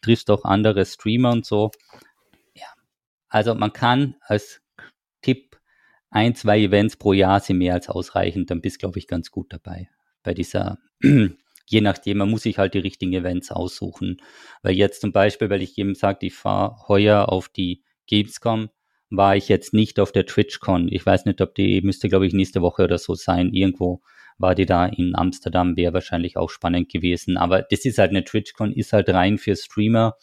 triffst auch andere Streamer und so. Ja, also man kann als ein, zwei Events pro Jahr sind mehr als ausreichend, dann bist, glaube ich, ganz gut dabei. Bei dieser, je nachdem, man muss sich halt die richtigen Events aussuchen. Weil jetzt zum Beispiel, weil ich eben sagte, ich fahre heuer auf die Gamescom, war ich jetzt nicht auf der TwitchCon. Ich weiß nicht, ob die müsste, glaube ich, nächste Woche oder so sein, irgendwo. war die da in Amsterdam, wäre wahrscheinlich auch spannend gewesen. Aber das ist halt eine TwitchCon, ist halt rein für Streamer,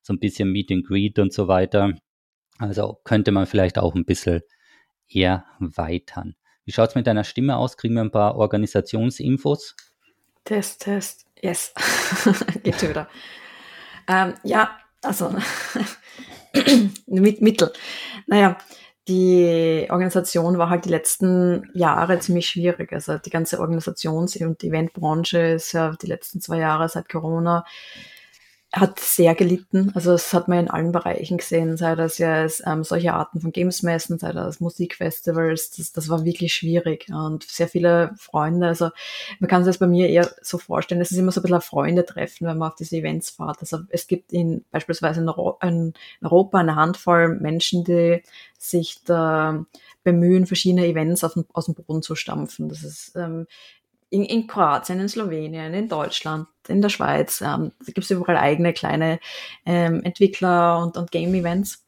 so ein bisschen Meet and Greet und so weiter. Also könnte man vielleicht auch ein bisschen erweitern. Wie schaut es mit deiner Stimme aus? Kriegen wir ein paar Organisationsinfos? Test, Test. Yes. Geht schon wieder. Ähm, ja, also mit Mittel. Naja, die Organisation war halt die letzten Jahre ziemlich schwierig. Also die ganze Organisations- und Eventbranche ist ja die letzten zwei Jahre seit Corona hat sehr gelitten. Also das hat man in allen Bereichen gesehen, sei das ja ähm, solche Arten von Gamesmessen, sei das Musikfestivals, das, das war wirklich schwierig. Und sehr viele Freunde, also man kann sich das bei mir eher so vorstellen, es ist immer so ein bisschen ein Freunde-Treffen, wenn man auf diese Events fährt. Also es gibt in beispielsweise in, in Europa eine Handvoll Menschen, die sich da bemühen, verschiedene Events auf den, aus dem Boden zu stampfen. Das ist ähm, in, in Kroatien, in Slowenien, in Deutschland, in der Schweiz. Ähm, da gibt es überall eigene kleine ähm, Entwickler und, und Game-Events.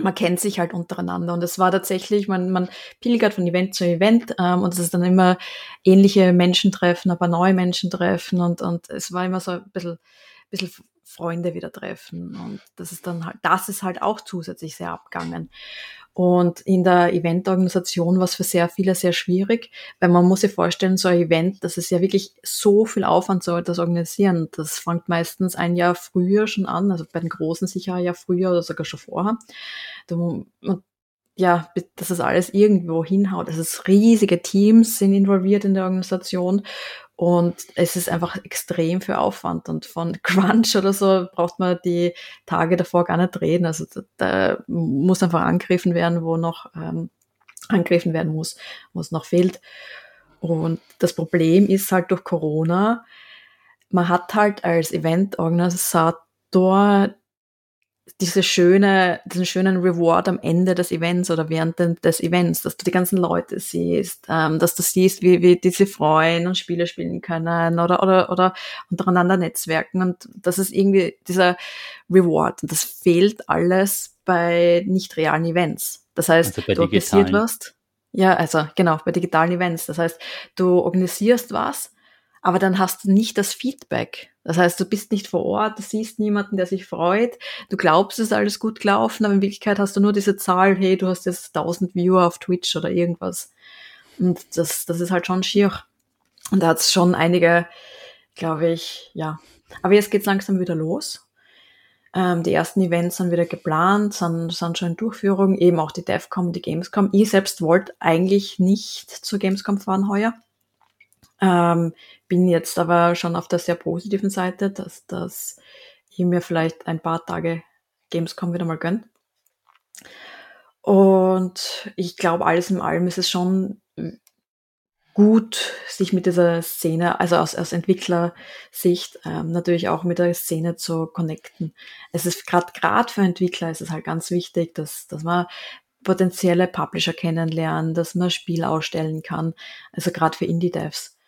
Man kennt sich halt untereinander und es war tatsächlich, man, man pilgert von Event zu Event ähm, und es ist dann immer ähnliche Menschen treffen, aber neue Menschen treffen und, und es war immer so ein bisschen, bisschen Freunde wieder treffen und das ist dann halt, das ist halt auch zusätzlich sehr abgegangen. Und in der Eventorganisation war es für sehr viele sehr schwierig, weil man muss sich vorstellen, so ein Event, das ist ja wirklich so viel Aufwand, so etwas organisieren. Das fängt meistens ein Jahr früher schon an, also bei den Großen sicher ein Jahr früher oder sogar schon vorher. Ja, dass das alles irgendwo hinhaut. Also riesige Teams sind involviert in der Organisation und es ist einfach extrem für Aufwand. Und von Crunch oder so braucht man die Tage davor gar nicht reden. Also da, da muss einfach angegriffen werden, wo noch ähm, angegriffen werden muss, wo es noch fehlt. Und das Problem ist halt durch Corona, man hat halt als Eventorganisator diese schöne, diesen schönen Reward am Ende des Events oder während des Events, dass du die ganzen Leute siehst, ähm, dass du siehst, wie, wie die sich freuen und Spiele spielen können oder, oder, oder untereinander netzwerken und das ist irgendwie dieser Reward und das fehlt alles bei nicht realen Events. Das heißt, also du organisierst was. Ja, also genau, bei digitalen Events. Das heißt, du organisierst was, aber dann hast du nicht das Feedback. Das heißt, du bist nicht vor Ort, du siehst niemanden, der sich freut, du glaubst, es ist alles gut gelaufen, aber in Wirklichkeit hast du nur diese Zahl, hey, du hast jetzt 1000 Viewer auf Twitch oder irgendwas. Und das, das ist halt schon schier. Und da hat es schon einige, glaube ich, ja. Aber jetzt geht's langsam wieder los. Ähm, die ersten Events sind wieder geplant, sind, sind schon in Durchführung, eben auch die DevCom, die Gamescom. Ich selbst wollte eigentlich nicht zur Gamescom fahren heuer. Ähm, bin jetzt aber schon auf der sehr positiven Seite, dass, dass ich mir vielleicht ein paar Tage Gamescom wieder mal gönne. Und ich glaube, alles in allem ist es schon gut, sich mit dieser Szene, also aus, aus Entwicklersicht, ähm, natürlich auch mit der Szene zu connecten. Es ist gerade gerade für Entwickler ist es halt ganz wichtig, dass, dass man potenzielle Publisher kennenlernen, dass man Spiel ausstellen kann, also gerade für Indie-Devs.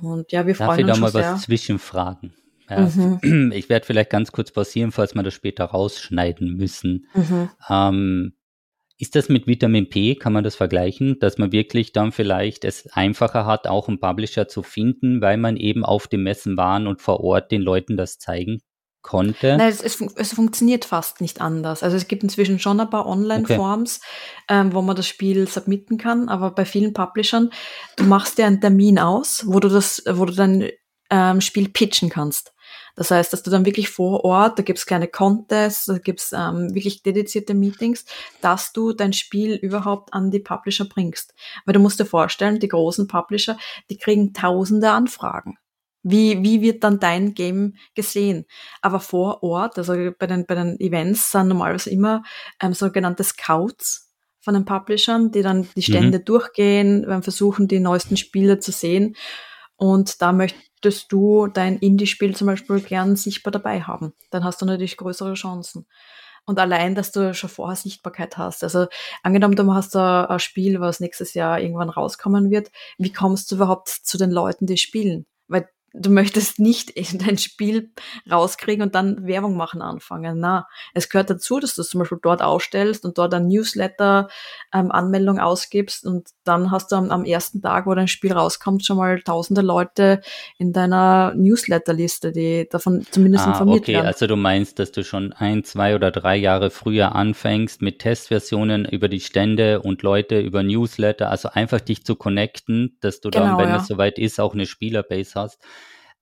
Und ja, wir Darf freuen uns sehr. Darf ich da mal was zwischenfragen? Ja, mhm. Ich werde vielleicht ganz kurz pausieren, falls wir das später rausschneiden müssen. Mhm. Ähm, ist das mit Vitamin P, kann man das vergleichen, dass man wirklich dann vielleicht es einfacher hat, auch einen Publisher zu finden, weil man eben auf dem Messen waren und vor Ort den Leuten das zeigen konnte. Nein, es, es, es, funktioniert fast nicht anders. Also es gibt inzwischen schon ein paar Online-Forms, okay. ähm, wo man das Spiel submitten kann, aber bei vielen Publishern, du machst dir einen Termin aus, wo du das, wo du dein ähm, Spiel pitchen kannst. Das heißt, dass du dann wirklich vor Ort, da gibt's kleine Contests, da gibt's ähm, wirklich dedizierte Meetings, dass du dein Spiel überhaupt an die Publisher bringst. Weil du musst dir vorstellen, die großen Publisher, die kriegen tausende Anfragen. Wie, wie wird dann dein Game gesehen? Aber vor Ort, also bei den, bei den Events sind normalerweise immer ähm, sogenannte Scouts von den Publishern, die dann die Stände mhm. durchgehen, versuchen, die neuesten Spiele zu sehen. Und da möchtest du dein Indie-Spiel zum Beispiel gern sichtbar dabei haben. Dann hast du natürlich größere Chancen. Und allein, dass du schon vorher Sichtbarkeit hast. Also angenommen, du hast ein, ein Spiel, was nächstes Jahr irgendwann rauskommen wird, wie kommst du überhaupt zu den Leuten, die spielen? Weil du möchtest nicht dein Spiel rauskriegen und dann Werbung machen anfangen. Na, es gehört dazu, dass du es zum Beispiel dort ausstellst und dort ein Newsletter ähm, Anmeldung ausgibst und dann hast du am, am, ersten Tag, wo dein Spiel rauskommt, schon mal tausende Leute in deiner Newsletterliste, die davon zumindest ah, informiert okay. werden. Also du meinst, dass du schon ein, zwei oder drei Jahre früher anfängst mit Testversionen über die Stände und Leute über Newsletter, also einfach dich zu connecten, dass du genau, dann, wenn ja. es soweit ist, auch eine Spielerbase hast.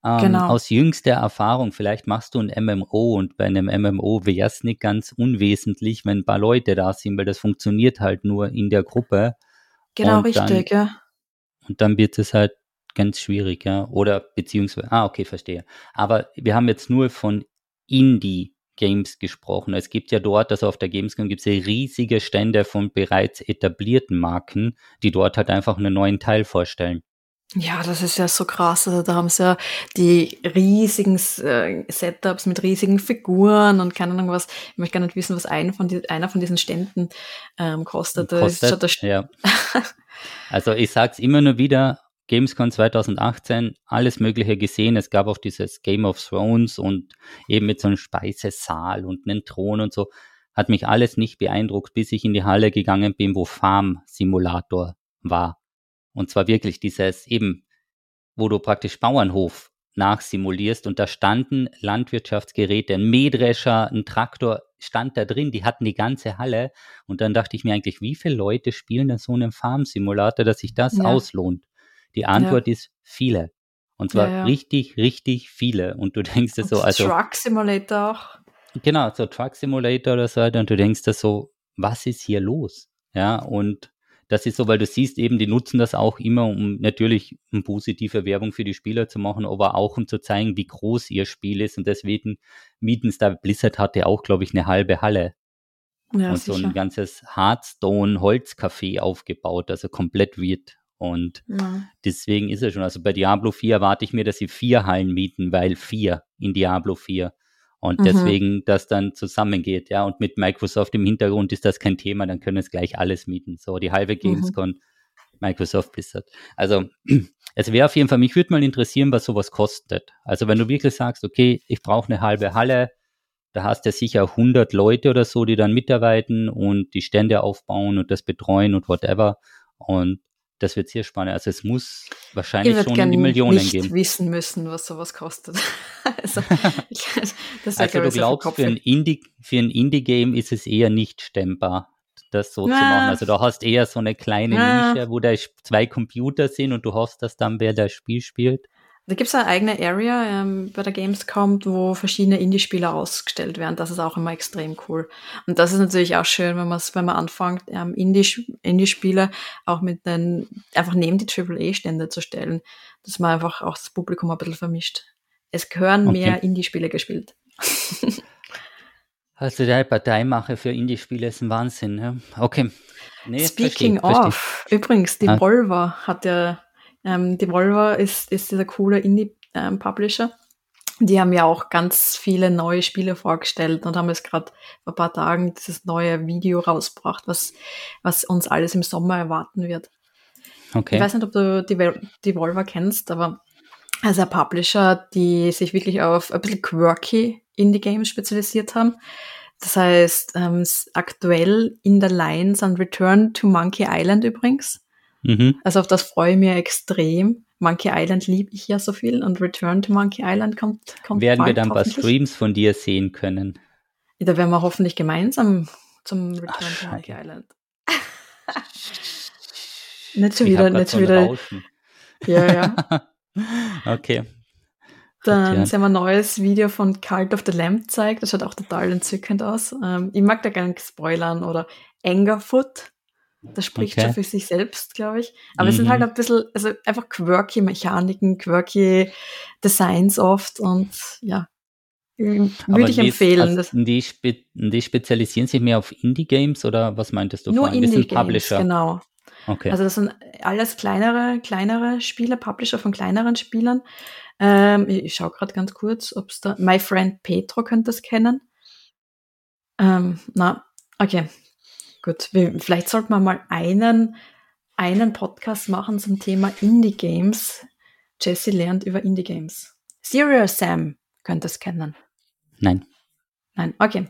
Ähm, genau. Aus jüngster Erfahrung, vielleicht machst du ein MMO und bei einem MMO wäre es nicht ganz unwesentlich, wenn ein paar Leute da sind, weil das funktioniert halt nur in der Gruppe. Genau, und richtig, dann, ja. Und dann wird es halt ganz schwierig, ja. Oder beziehungsweise, ah, okay, verstehe. Aber wir haben jetzt nur von Indie Games gesprochen. Es gibt ja dort, also auf der Gamescom gibt es ja riesige Stände von bereits etablierten Marken, die dort halt einfach einen neuen Teil vorstellen. Ja, das ist ja so krass. Also da haben sie ja die riesigen äh, Setups mit riesigen Figuren und keine Ahnung was. Ich möchte gar nicht wissen, was ein von die, einer von diesen Ständen ähm, kostet. kostet ja. also ich sag's immer nur wieder, Gamescom 2018, alles Mögliche gesehen. Es gab auch dieses Game of Thrones und eben mit so einem Speisesaal und einem Thron und so. Hat mich alles nicht beeindruckt, bis ich in die Halle gegangen bin, wo Farm Simulator war. Und zwar wirklich dieses eben, wo du praktisch Bauernhof nachsimulierst und da standen Landwirtschaftsgeräte, ein Mähdrescher, ein Traktor stand da drin, die hatten die ganze Halle und dann dachte ich mir eigentlich, wie viele Leute spielen da so einen Farmsimulator, dass sich das ja. auslohnt? Die Antwort ja. ist viele. Und zwar ja, richtig, richtig viele. Und du denkst dir so, also. Truck Simulator auch. Genau, so Truck Simulator oder so weiter. Und du denkst dir so, was ist hier los? Ja, und das ist so, weil du siehst eben, die nutzen das auch immer, um natürlich eine positive Werbung für die Spieler zu machen, aber auch um zu zeigen, wie groß ihr Spiel ist. Und deswegen mieten es da, Blizzard hatte auch, glaube ich, eine halbe Halle. Ja, und sicher. so ein ganzes Hearthstone-Holzcafé aufgebaut, also komplett wird. Und ja. deswegen ist es schon. Also bei Diablo 4 erwarte ich mir, dass sie vier Hallen mieten, weil vier in Diablo 4. Und mhm. deswegen das dann zusammengeht, ja. Und mit Microsoft im Hintergrund ist das kein Thema, dann können es gleich alles mieten. So die halbe mhm. Gamescom, mhm. Microsoft Blizzard. Also es wäre auf jeden Fall, mich würde mal interessieren, was sowas kostet. Also wenn du wirklich sagst, okay, ich brauche eine halbe Halle, da hast du sicher 100 Leute oder so, die dann mitarbeiten und die Stände aufbauen und das betreuen und whatever. Und das wird sehr spannend. Also es muss wahrscheinlich schon in die Millionen nicht gehen. wissen müssen, was sowas kostet. also, also du glaubst, für ein Indie, für ein Indie-Game ist es eher nicht stemmbar, das so Na. zu machen. Also du hast eher so eine kleine Na. Nische, wo da zwei Computer sind und du hoffst, dass dann wer das Spiel spielt. Da gibt es eine eigene Area ähm, bei der Gamescom, wo verschiedene Indie-Spiele ausgestellt werden. Das ist auch immer extrem cool. Und das ist natürlich auch schön, wenn, wenn man anfängt, ähm, Indie-Spiele auch mit den, einfach neben die AAA-Stände zu stellen, dass man einfach auch das Publikum ein bisschen vermischt. Es gehören okay. mehr Indie-Spiele gespielt. also der Parteimache für Indie-Spiele ist ein Wahnsinn. Ja? Okay. Nee, Speaking verstehe, of, verstehe. übrigens, die ah. Volva hat ja ähm, Devolver ist, ist dieser coole Indie-Publisher. Ähm, die haben ja auch ganz viele neue Spiele vorgestellt und haben jetzt gerade vor ein paar Tagen dieses neue Video rausgebracht, was, was uns alles im Sommer erwarten wird. Okay. Ich weiß nicht, ob du Devolver kennst, aber also ein Publisher, die sich wirklich auf ein bisschen quirky Indie-Games spezialisiert haben. Das heißt, ähm, aktuell in der Line sind Return to Monkey Island übrigens. Mhm. Also auf das freue ich mich extrem. Monkey Island liebe ich ja so viel und Return to Monkey Island kommt. kommt werden bald, wir dann ein paar Streams von dir sehen können? Ja, da werden wir hoffentlich gemeinsam zum Return Ach, to Monkey Island. nicht schon wieder, nicht schon wieder. Ja, ja. okay. Dann Gut, ja. sehen wir ein neues Video von Cult of the Lamb zeigt. Das schaut auch total entzückend aus. Ähm, ich mag da gar nicht spoilern oder Angerfoot das spricht okay. schon für sich selbst, glaube ich. Aber mhm. es sind halt mhm. ein bisschen, also einfach quirky Mechaniken, quirky Designs oft und ja, würde ich empfehlen. Ist, also die, Spe die, spezialisieren sich mehr auf Indie-Games oder was meintest du? Nur Indie-Games, genau. Okay. Also das sind alles kleinere, kleinere Spiele, Publisher von kleineren Spielern. Ähm, ich schaue gerade ganz kurz, ob es da, My Friend Petro könnte das kennen. Ähm, na, okay, Gut, vielleicht sollte man mal einen, einen Podcast machen zum Thema Indie-Games. Jesse lernt über Indie-Games. Serious Sam könnte es kennen. Nein. Nein, okay.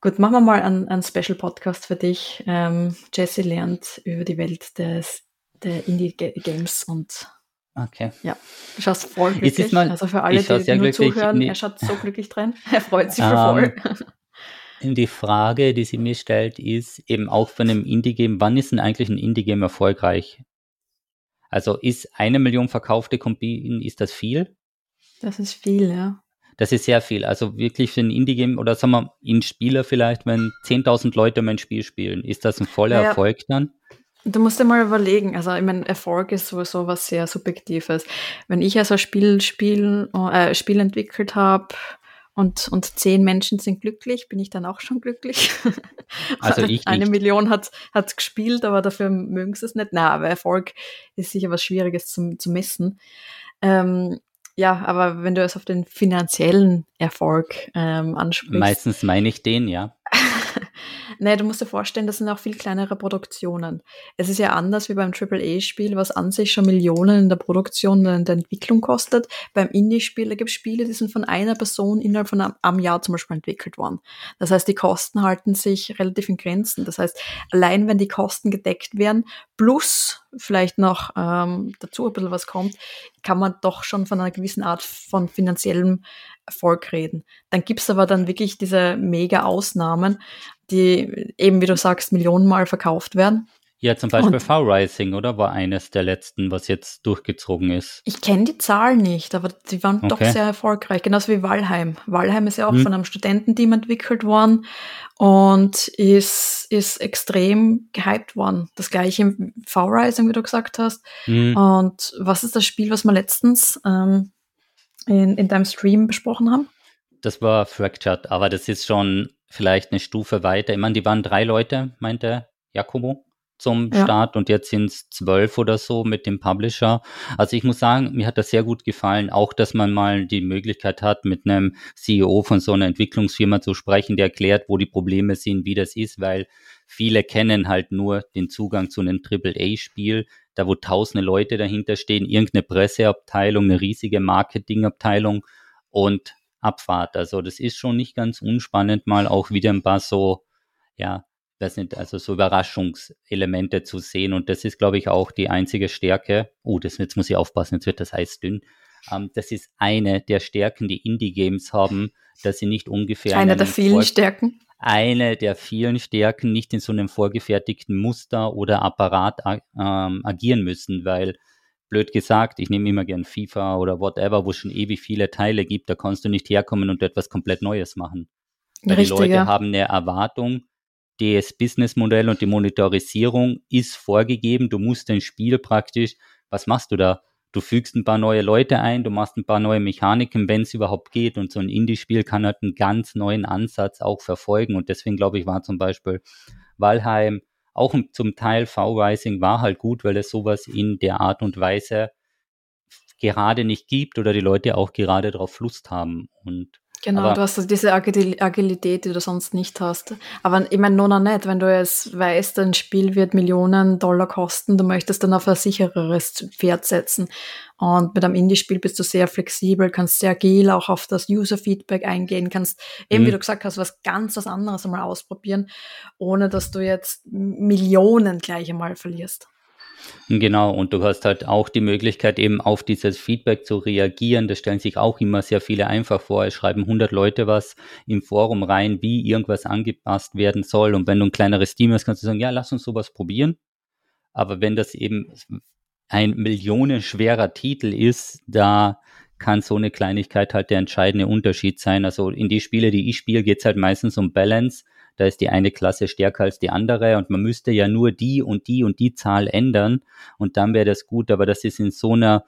Gut, machen wir mal einen, einen Special-Podcast für dich. Ähm, Jesse lernt über die Welt des, der Indie-Games und Okay. Ja, du schaust voll glücklich. Mal, also für alle, die nur glücklich, zuhören, er schaut so glücklich drin. Er freut sich um, voll. Die Frage, die sie mir stellt, ist eben auch von einem Indie-Game, wann ist denn eigentlich ein Indie-Game erfolgreich? Also ist eine Million verkaufte Kopien, ist das viel? Das ist viel, ja. Das ist sehr viel. Also wirklich für ein Indie-Game oder sagen wir, in Spieler vielleicht, wenn 10.000 Leute mein Spiel spielen, ist das ein voller ja, Erfolg dann? Du musst dir mal überlegen, also ich meine, Erfolg ist sowieso was sehr Subjektives. Wenn ich also ein Spiel, Spiel, äh, Spiel entwickelt habe und, und zehn Menschen sind glücklich, bin ich dann auch schon glücklich. Also ich Eine nicht. Million hat, hat gespielt, aber dafür mögen sie es nicht. Na, aber Erfolg ist sicher was Schwieriges zum, zu messen. Ähm, ja, aber wenn du es auf den finanziellen Erfolg ähm, ansprichst. Meistens meine ich den, ja. Nee, du musst dir vorstellen, das sind auch viel kleinere Produktionen. Es ist ja anders wie beim AAA-Spiel, was an sich schon Millionen in der Produktion und in der Entwicklung kostet. Beim Indie-Spiel, da gibt es Spiele, die sind von einer Person innerhalb von einem, einem Jahr zum Beispiel entwickelt worden. Das heißt, die Kosten halten sich relativ in Grenzen. Das heißt, allein wenn die Kosten gedeckt werden, plus vielleicht noch ähm, dazu ein bisschen was kommt, kann man doch schon von einer gewissen Art von finanziellem Erfolg reden. Dann gibt's aber dann wirklich diese mega Ausnahmen, die eben, wie du sagst, Millionenmal verkauft werden. Ja, zum Beispiel V-Rising, oder? War eines der letzten, was jetzt durchgezogen ist. Ich kenne die Zahl nicht, aber die waren okay. doch sehr erfolgreich. Genauso wie Valheim. Valheim ist ja auch hm. von einem Studententeam entwickelt worden und ist, ist extrem gehypt worden. Das gleiche V-Rising, wie du gesagt hast. Hm. Und was ist das Spiel, was wir letztens ähm, in, in deinem Stream besprochen haben? Das war Fractured, aber das ist schon vielleicht eine Stufe weiter. Ich meine, die waren drei Leute, meinte Jakobo zum ja. Start und jetzt sind es zwölf oder so mit dem Publisher. Also ich muss sagen, mir hat das sehr gut gefallen, auch dass man mal die Möglichkeit hat, mit einem CEO von so einer Entwicklungsfirma zu sprechen, der erklärt, wo die Probleme sind, wie das ist, weil viele kennen halt nur den Zugang zu einem AAA-Spiel, da wo tausende Leute dahinter stehen, irgendeine Presseabteilung, eine riesige Marketingabteilung und Abfahrt. Also das ist schon nicht ganz unspannend, mal auch wieder ein paar so, ja, das sind also so Überraschungselemente zu sehen. Und das ist, glaube ich, auch die einzige Stärke. Oh, das, jetzt muss ich aufpassen, jetzt wird das Eis dünn. Ähm, das ist eine der Stärken, die Indie-Games haben, dass sie nicht ungefähr. Eine der vielen Vor Stärken. Eine der vielen Stärken, nicht in so einem vorgefertigten Muster oder Apparat ähm, agieren müssen, weil blöd gesagt, ich nehme immer gern FIFA oder whatever, wo es schon ewig viele Teile gibt, da kannst du nicht herkommen und etwas komplett Neues machen. Weil Richtig, die Leute ja. haben eine Erwartung, das Businessmodell und die Monetarisierung ist vorgegeben, du musst dein Spiel praktisch, was machst du da? Du fügst ein paar neue Leute ein, du machst ein paar neue Mechaniken, wenn es überhaupt geht. Und so ein Indie-Spiel kann halt einen ganz neuen Ansatz auch verfolgen. Und deswegen glaube ich, war zum Beispiel Valheim auch zum Teil V-Rising war halt gut, weil es sowas in der Art und Weise gerade nicht gibt oder die Leute auch gerade darauf Lust haben. Und Genau, aber, du hast diese Agilität, die du sonst nicht hast. Aber ich meine, nur noch nicht, wenn du jetzt weißt, ein Spiel wird Millionen Dollar kosten, du möchtest dann auf ein sichereres Pferd setzen. Und mit einem Indie-Spiel bist du sehr flexibel, kannst sehr agil auch auf das User-Feedback eingehen, kannst eben, wie mhm. du gesagt hast, was ganz was anderes einmal ausprobieren, ohne dass du jetzt Millionen gleich einmal verlierst. Genau, und du hast halt auch die Möglichkeit, eben auf dieses Feedback zu reagieren. Das stellen sich auch immer sehr viele einfach vor. Es schreiben 100 Leute was im Forum rein, wie irgendwas angepasst werden soll. Und wenn du ein kleineres Team hast, kannst du sagen, ja, lass uns sowas probieren. Aber wenn das eben ein millionenschwerer Titel ist, da kann so eine Kleinigkeit halt der entscheidende Unterschied sein. Also in die Spiele, die ich spiele, geht es halt meistens um Balance da ist die eine Klasse stärker als die andere und man müsste ja nur die und die und die Zahl ändern und dann wäre das gut, aber das ist in so einer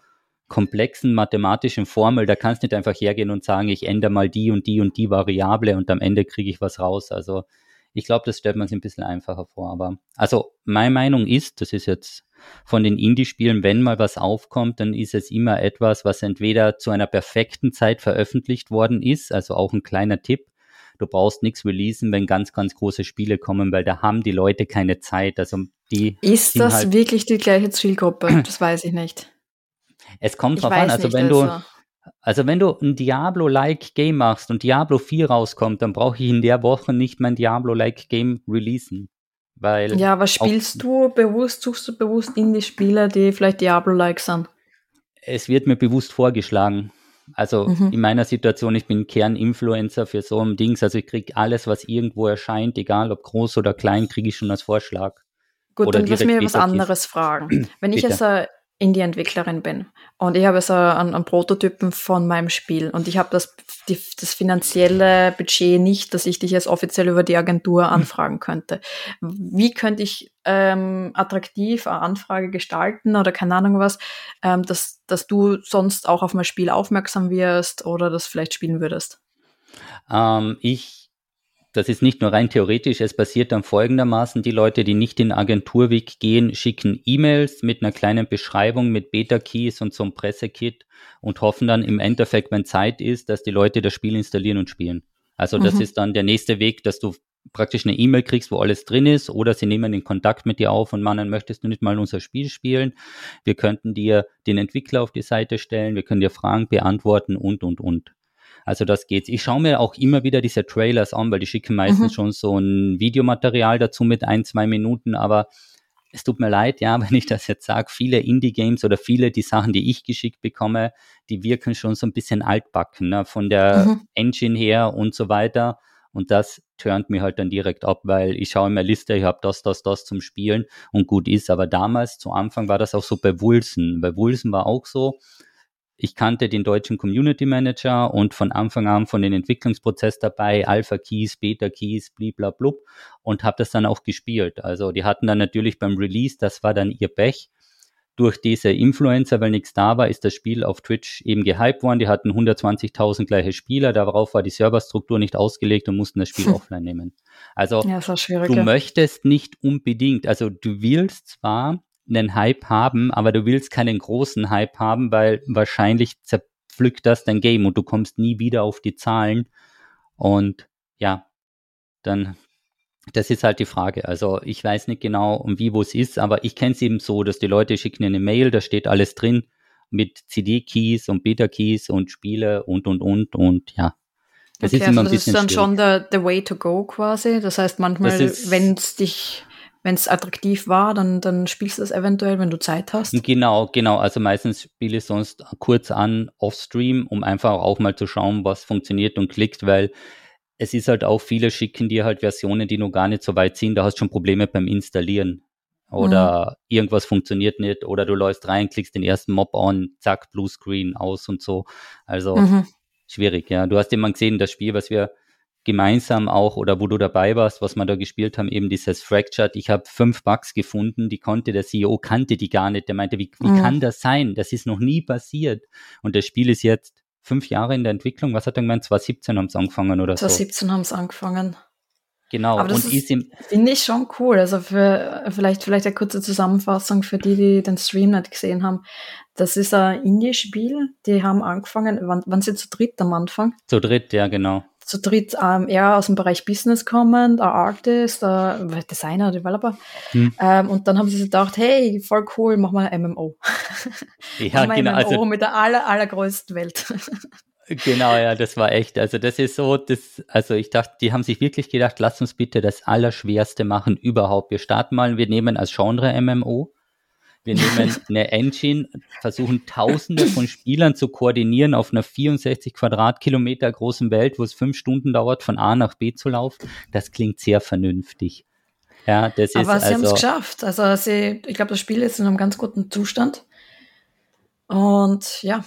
komplexen mathematischen Formel, da kannst du nicht einfach hergehen und sagen, ich ändere mal die und die und die Variable und am Ende kriege ich was raus. Also ich glaube, das stellt man sich ein bisschen einfacher vor. Aber also meine Meinung ist, das ist jetzt von den Indie-Spielen, wenn mal was aufkommt, dann ist es immer etwas, was entweder zu einer perfekten Zeit veröffentlicht worden ist, also auch ein kleiner Tipp, du brauchst nichts releasen, wenn ganz, ganz große Spiele kommen, weil da haben die Leute keine Zeit. Also die ist das halt wirklich die gleiche Zielgruppe? Das weiß ich nicht. Es kommt ich drauf an, also wenn also. du also wenn du ein Diablo-like Game machst und Diablo 4 rauskommt, dann brauche ich in der Woche nicht mein Diablo-like Game releasen. Weil ja, was spielst du bewusst, suchst du bewusst in die Spiele, die vielleicht Diablo-like sind? Es wird mir bewusst vorgeschlagen. Also mhm. in meiner Situation, ich bin Kerninfluencer für so ein Dings, also ich kriege alles, was irgendwo erscheint, egal ob groß oder klein, kriege ich schon als Vorschlag. Gut, Oder dann lass mir was anderes fragen. Wenn ich jetzt eine Indie-Entwicklerin bin und ich habe jetzt einen, einen Prototypen von meinem Spiel und ich habe das, die, das finanzielle Budget nicht, dass ich dich jetzt offiziell über die Agentur hm. anfragen könnte. Wie könnte ich ähm, attraktiv eine Anfrage gestalten oder keine Ahnung was, ähm, dass, dass du sonst auch auf mein Spiel aufmerksam wirst oder das vielleicht spielen würdest? Ähm, ich das ist nicht nur rein theoretisch, es passiert dann folgendermaßen, die Leute, die nicht den Agenturweg gehen, schicken E-Mails mit einer kleinen Beschreibung, mit Beta-Keys und so einem Pressekit und hoffen dann im Endeffekt, wenn Zeit ist, dass die Leute das Spiel installieren und spielen. Also das mhm. ist dann der nächste Weg, dass du praktisch eine E-Mail kriegst, wo alles drin ist, oder sie nehmen den Kontakt mit dir auf und meinen, möchtest du nicht mal unser Spiel spielen? Wir könnten dir den Entwickler auf die Seite stellen, wir können dir Fragen beantworten und, und, und. Also das geht's. Ich schaue mir auch immer wieder diese Trailers an, weil die schicken meistens mhm. schon so ein Videomaterial dazu mit ein, zwei Minuten, aber es tut mir leid, ja, wenn ich das jetzt sage, viele Indie-Games oder viele die Sachen, die ich geschickt bekomme, die wirken schon so ein bisschen altbacken, ne, von der mhm. Engine her und so weiter. Und das turnt mir halt dann direkt ab, weil ich schaue in meine Liste, ich habe das, das, das zum Spielen und gut ist. Aber damals, zu Anfang, war das auch so bei Wulsen. Bei Wulsen war auch so, ich kannte den deutschen Community Manager und von Anfang an von den Entwicklungsprozess dabei, Alpha Keys, Beta Keys, bliblablub und habe das dann auch gespielt. Also die hatten dann natürlich beim Release, das war dann ihr Pech, durch diese Influencer, weil nichts da war, ist das Spiel auf Twitch eben gehypt worden. Die hatten 120.000 gleiche Spieler, darauf war die Serverstruktur nicht ausgelegt und mussten das Spiel hm. offline nehmen. Also ja, du möchtest nicht unbedingt, also du willst zwar einen Hype haben, aber du willst keinen großen Hype haben, weil wahrscheinlich zerpflückt das dein Game und du kommst nie wieder auf die Zahlen. Und ja, dann, das ist halt die Frage. Also ich weiß nicht genau, um wie wo es ist, aber ich kenne es eben so, dass die Leute schicken eine Mail, da steht alles drin mit CD-Keys und Beta-Keys und Spiele und und und und ja. Das okay, ist immer also ein bisschen das ist dann schwierig. schon der, way to go quasi. Das heißt, manchmal, wenn es dich wenn es attraktiv war, dann, dann spielst du es eventuell, wenn du Zeit hast. Genau, genau. Also meistens spiele ich sonst kurz an, off-stream, um einfach auch mal zu schauen, was funktioniert und klickt, weil es ist halt auch, viele schicken dir halt Versionen, die noch gar nicht so weit sind. Da hast du schon Probleme beim Installieren. Oder mhm. irgendwas funktioniert nicht. Oder du läufst rein, klickst den ersten Mob an, zack, Bluescreen aus und so. Also mhm. schwierig, ja. Du hast immer gesehen, das Spiel, was wir gemeinsam auch oder wo du dabei warst, was wir da gespielt haben, eben dieses Fractured. Ich habe fünf Bugs gefunden, die konnte der CEO, kannte die gar nicht. Der meinte, wie, wie mhm. kann das sein? Das ist noch nie passiert. Und das Spiel ist jetzt fünf Jahre in der Entwicklung. Was hat er gemeint? 2017 haben sie angefangen oder 2017 so? 2017 haben sie angefangen. Genau. Aber das finde ich schon cool. Also für vielleicht vielleicht eine kurze Zusammenfassung für die, die den Stream nicht gesehen haben. Das ist ein Indie-Spiel. Die haben angefangen. Wann, wann sie zu dritt am Anfang? Zu dritt, ja genau zu dritt ähm, eher aus dem Bereich Business kommend, ein Artist, ein Designer, Developer. Hm. Ähm, und dann haben sie sich gedacht, hey, voll cool, mach mal ein MMO. Ja, mach genau. MMO also, mit der aller, allergrößten Welt. genau, ja, das war echt. Also das ist so, das, also ich dachte, die haben sich wirklich gedacht, lass uns bitte das Allerschwerste machen überhaupt. Wir starten mal, wir nehmen als Genre MMO wir nehmen eine Engine, versuchen Tausende von Spielern zu koordinieren auf einer 64 Quadratkilometer großen Welt, wo es fünf Stunden dauert, von A nach B zu laufen. Das klingt sehr vernünftig. Ja, das Aber ist sie also, haben es geschafft. Also sie, ich glaube, das Spiel ist in einem ganz guten Zustand. Und ja,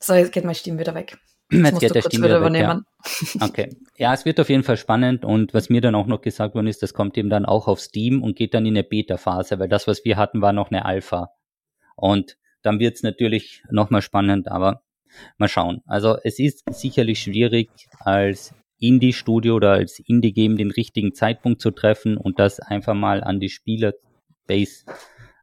so, jetzt geht meine Stimme wieder weg. Jetzt geht der Stimme übernehmen. Weg, ja. Okay. Ja, es wird auf jeden Fall spannend und was mir dann auch noch gesagt worden ist, das kommt eben dann auch auf Steam und geht dann in eine Beta-Phase, weil das, was wir hatten, war noch eine Alpha. Und dann wird es natürlich nochmal spannend, aber mal schauen. Also es ist sicherlich schwierig, als Indie-Studio oder als Indie-Game den richtigen Zeitpunkt zu treffen und das einfach mal an die Spielerbase,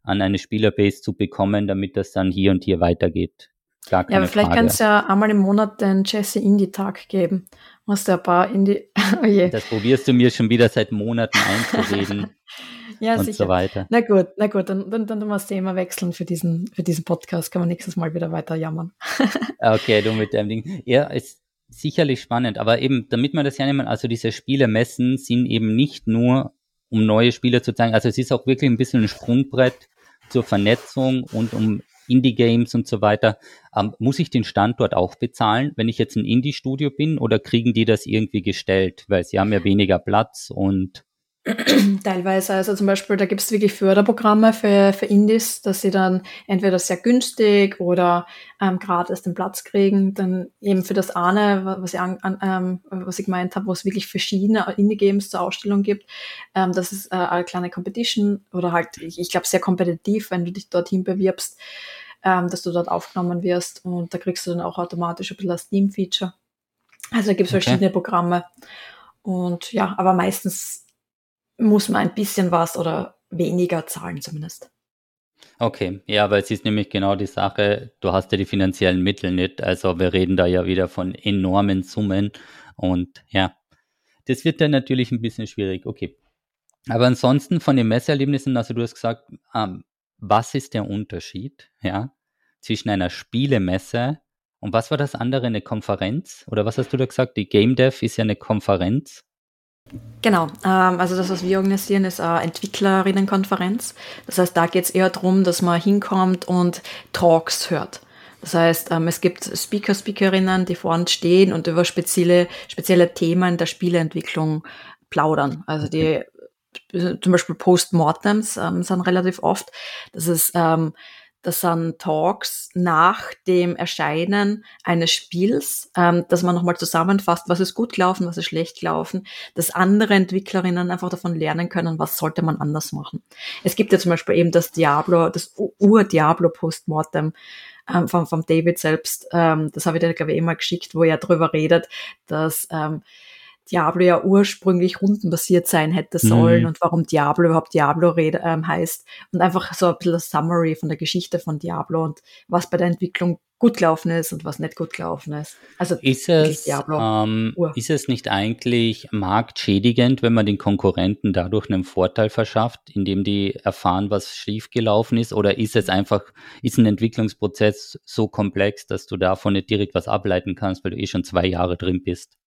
an eine Spielerbase zu bekommen, damit das dann hier und hier weitergeht. Keine ja, aber vielleicht kann es ja einmal im Monat den Jesse Indie-Tag geben. Hast du ein paar Indie. oh je. Das probierst du mir schon wieder seit Monaten einzureden. ja, und sicher. so weiter. Na gut, na gut, dann, dann, dann tun wir das Thema wechseln für diesen, für diesen Podcast. Kann man nächstes Mal wieder weiter jammern. okay, du mit dem Ding. Ja, ist sicherlich spannend, aber eben, damit man das ja nehmen, also diese Spiele messen sind eben nicht nur, um neue Spiele zu zeigen, also es ist auch wirklich ein bisschen ein Sprungbrett zur Vernetzung und um Indie-Games und so weiter. Ähm, muss ich den Standort auch bezahlen, wenn ich jetzt ein Indie-Studio bin oder kriegen die das irgendwie gestellt? Weil sie haben ja weniger Platz und Teilweise, also zum Beispiel, da gibt es wirklich Förderprogramme für, für Indies, dass sie dann entweder sehr günstig oder ähm, gratis den Platz kriegen. Dann eben für das eine, was ich, an, an, ähm, was ich gemeint habe, wo es wirklich verschiedene Indie-Games zur Ausstellung gibt. Ähm, das ist äh, eine kleine Competition oder halt, ich, ich glaube, sehr kompetitiv, wenn du dich dorthin bewirbst, ähm, dass du dort aufgenommen wirst und da kriegst du dann auch automatisch ein bisschen das Steam-Feature. Also da gibt es okay. verschiedene Programme. Und ja, aber meistens muss man ein bisschen was oder weniger zahlen zumindest. Okay, ja, weil es ist nämlich genau die Sache, du hast ja die finanziellen Mittel nicht, also wir reden da ja wieder von enormen Summen und ja, das wird dann natürlich ein bisschen schwierig, okay. Aber ansonsten von den Messerlebnissen, also du hast gesagt, ähm, was ist der Unterschied, ja, zwischen einer Spielemesse und was war das andere, eine Konferenz? Oder was hast du da gesagt? Die Game Dev ist ja eine Konferenz. Genau, ähm, also das, was wir organisieren, ist eine Entwicklerinnenkonferenz. Das heißt, da geht es eher darum, dass man hinkommt und Talks hört. Das heißt, ähm, es gibt Speaker, Speakerinnen, die vor uns stehen und über spezielle, spezielle Themen der Spieleentwicklung plaudern. Also die zum Beispiel Postmortems ähm, sind relativ oft. Das ist ähm, das sind Talks nach dem Erscheinen eines Spiels, ähm, dass man nochmal zusammenfasst, was ist gut gelaufen, was ist schlecht gelaufen, dass andere Entwicklerinnen einfach davon lernen können, was sollte man anders machen. Es gibt ja zum Beispiel eben das Diablo, das Ur-Diablo Postmortem ähm, vom, vom David selbst, ähm, das habe ich dir, glaube ich, immer geschickt, wo er darüber redet, dass ähm, Diablo ja ursprünglich rundenbasiert sein hätte sollen mhm. und warum Diablo überhaupt Diablo ähm, heißt und einfach so ein bisschen das Summary von der Geschichte von Diablo und was bei der Entwicklung gut gelaufen ist und was nicht gut gelaufen ist. Also ist es, ähm, ist es nicht eigentlich marktschädigend, wenn man den Konkurrenten dadurch einen Vorteil verschafft, indem die erfahren, was schiefgelaufen ist? Oder ist es einfach, ist ein Entwicklungsprozess so komplex, dass du davon nicht direkt was ableiten kannst, weil du eh schon zwei Jahre drin bist?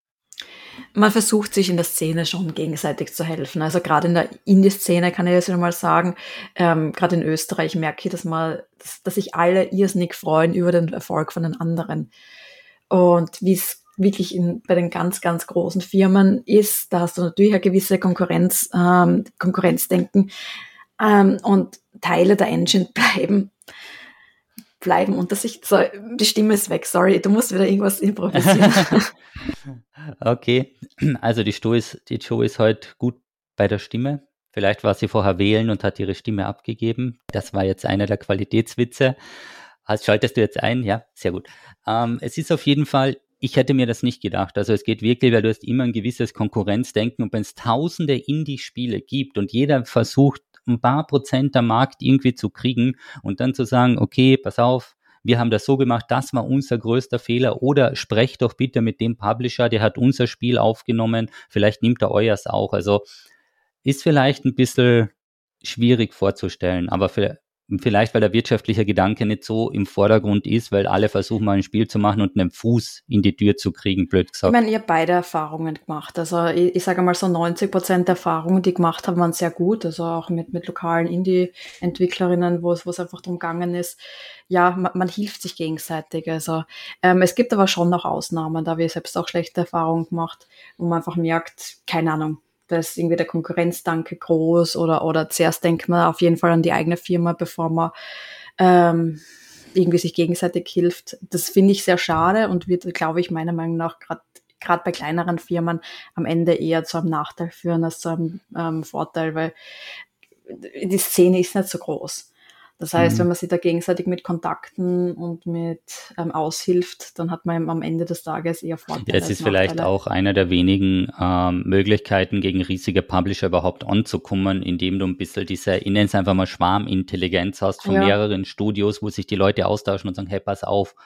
Man versucht sich in der Szene schon gegenseitig zu helfen. Also gerade in der Indie-Szene kann ich jetzt mal sagen, ähm, gerade in Österreich merke ich, dass, mal, dass, dass sich alle irrsinnig freuen über den Erfolg von den anderen. Und wie es wirklich in, bei den ganz, ganz großen Firmen ist, da hast du natürlich eine gewisse Konkurrenz, ähm, Konkurrenzdenken ähm, und Teile der Engine bleiben bleiben unter sich. So, die Stimme ist weg, sorry, du musst wieder irgendwas improvisieren. okay, also die Show ist, die Show ist heute gut bei der Stimme. Vielleicht war sie vorher wählen und hat ihre Stimme abgegeben. Das war jetzt einer der Qualitätswitze. Schaltest du jetzt ein? Ja, sehr gut. Ähm, es ist auf jeden Fall, ich hätte mir das nicht gedacht. Also es geht wirklich, weil du hast immer ein gewisses Konkurrenzdenken und wenn es tausende Indie-Spiele gibt und jeder versucht, ein paar Prozent der Markt irgendwie zu kriegen und dann zu sagen, okay, pass auf, wir haben das so gemacht, das war unser größter Fehler oder sprecht doch bitte mit dem Publisher, der hat unser Spiel aufgenommen, vielleicht nimmt er euers auch. Also ist vielleicht ein bisschen schwierig vorzustellen, aber für, Vielleicht, weil der wirtschaftliche Gedanke nicht so im Vordergrund ist, weil alle versuchen mal ein Spiel zu machen und einen Fuß in die Tür zu kriegen, blöd gesagt. Ich meine, ihr habt beide Erfahrungen gemacht. Also ich, ich sage mal so 90 Prozent der Erfahrungen, die gemacht haben, waren sehr gut. Also auch mit, mit lokalen Indie-Entwicklerinnen, wo es, einfach darum gegangen ist, ja, man, man hilft sich gegenseitig. Also ähm, es gibt aber schon noch Ausnahmen, da habe ich selbst auch schlechte Erfahrungen gemacht, wo man einfach merkt, keine Ahnung, da ist irgendwie der Konkurrenzdanke groß oder, oder zuerst denkt man auf jeden Fall an die eigene Firma, bevor man ähm, irgendwie sich gegenseitig hilft. Das finde ich sehr schade und wird, glaube ich, meiner Meinung nach gerade gerade bei kleineren Firmen am Ende eher zu einem Nachteil führen als zu einem ähm, Vorteil, weil die Szene ist nicht so groß. Das heißt, mhm. wenn man sich da gegenseitig mit Kontakten und mit ähm, aushilft, dann hat man am Ende des Tages eher Vorteile. Ja, es ist vielleicht auch einer der wenigen ähm, Möglichkeiten, gegen riesige Publisher überhaupt anzukommen, indem du ein bisschen diese, ich nenne es einfach mal Schwarmintelligenz hast von ja. mehreren Studios, wo sich die Leute austauschen und sagen, hey, pass auf,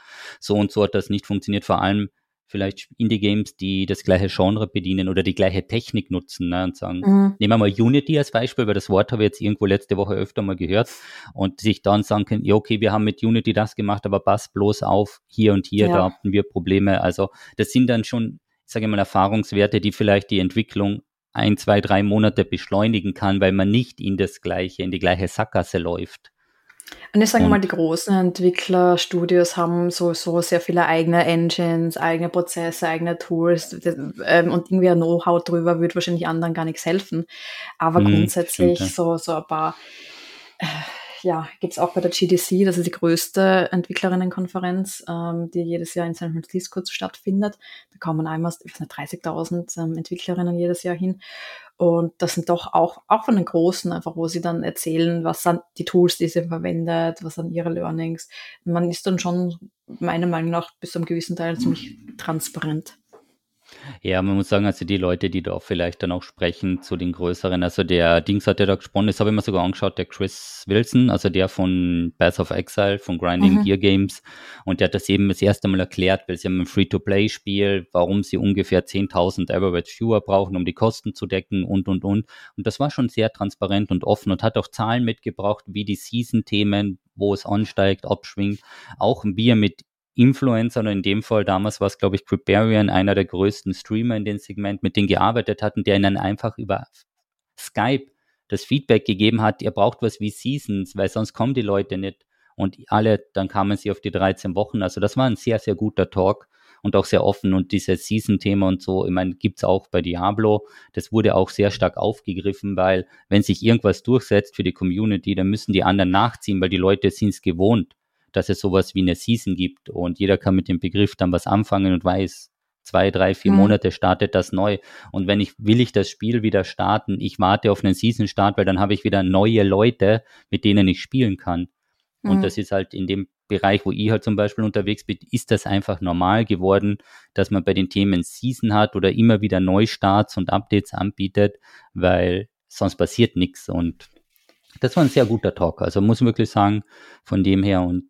so und so hat das nicht funktioniert. Vor allem vielleicht Indie-Games, die das gleiche Genre bedienen oder die gleiche Technik nutzen ne, und sagen, mhm. nehmen wir mal Unity als Beispiel, weil das Wort habe ich jetzt irgendwo letzte Woche öfter mal gehört und sich dann sagen können, ja okay, wir haben mit Unity das gemacht, aber pass bloß auf, hier und hier, ja. da hatten wir Probleme. Also das sind dann schon, sage ich mal, Erfahrungswerte, die vielleicht die Entwicklung ein, zwei, drei Monate beschleunigen kann, weil man nicht in das gleiche, in die gleiche Sackgasse läuft. Und ich sage und, mal, die großen Entwicklerstudios haben sowieso sehr viele eigene Engines, eigene Prozesse, eigene Tools ähm, und irgendwie ein Know-how drüber würde wahrscheinlich anderen gar nichts helfen. Aber mh, grundsätzlich stimmt, ja. so, so ein paar, äh, ja, gibt es auch bei der GDC, das ist die größte Entwicklerinnenkonferenz, ähm, die jedes Jahr in San Francisco stattfindet. Da kommen einmal 30.000 ähm, Entwicklerinnen jedes Jahr hin. Und das sind doch auch, auch von den Großen einfach, wo sie dann erzählen, was sind die Tools, die sie verwendet, was sind ihre Learnings. Man ist dann schon meiner Meinung nach bis zu einem gewissen Teil ziemlich transparent. Ja, man muss sagen, also die Leute, die da auch vielleicht dann auch sprechen zu den größeren, also der Dings hat ja da gesprochen, das habe ich mir sogar angeschaut, der Chris Wilson, also der von Path of Exile, von Grinding mhm. Gear Games und der hat das eben das erste Mal erklärt, weil sie haben ein Free-to-Play-Spiel, warum sie ungefähr 10.000 Average Viewer brauchen, um die Kosten zu decken und, und, und. Und das war schon sehr transparent und offen und hat auch Zahlen mitgebracht, wie die Season-Themen, wo es ansteigt, abschwingt, auch wie er mit Influencer, oder in dem Fall damals war es, glaube ich, Cribarian, einer der größten Streamer in dem Segment, mit denen gearbeitet hatten, der ihnen einfach über Skype das Feedback gegeben hat, ihr braucht was wie Seasons, weil sonst kommen die Leute nicht. Und alle, dann kamen sie auf die 13 Wochen. Also das war ein sehr, sehr guter Talk und auch sehr offen. Und dieses Season-Thema und so, ich meine, gibt's auch bei Diablo. Das wurde auch sehr stark aufgegriffen, weil wenn sich irgendwas durchsetzt für die Community, dann müssen die anderen nachziehen, weil die Leute sind es gewohnt dass es sowas wie eine Season gibt und jeder kann mit dem Begriff dann was anfangen und weiß, zwei, drei, vier mhm. Monate startet das neu. Und wenn ich, will ich das Spiel wieder starten, ich warte auf einen Season-Start, weil dann habe ich wieder neue Leute, mit denen ich spielen kann. Mhm. Und das ist halt in dem Bereich, wo ich halt zum Beispiel unterwegs bin, ist das einfach normal geworden, dass man bei den Themen Season hat oder immer wieder Neustarts und Updates anbietet, weil sonst passiert nichts und das war ein sehr guter Talk. Also muss ich wirklich sagen, von dem her und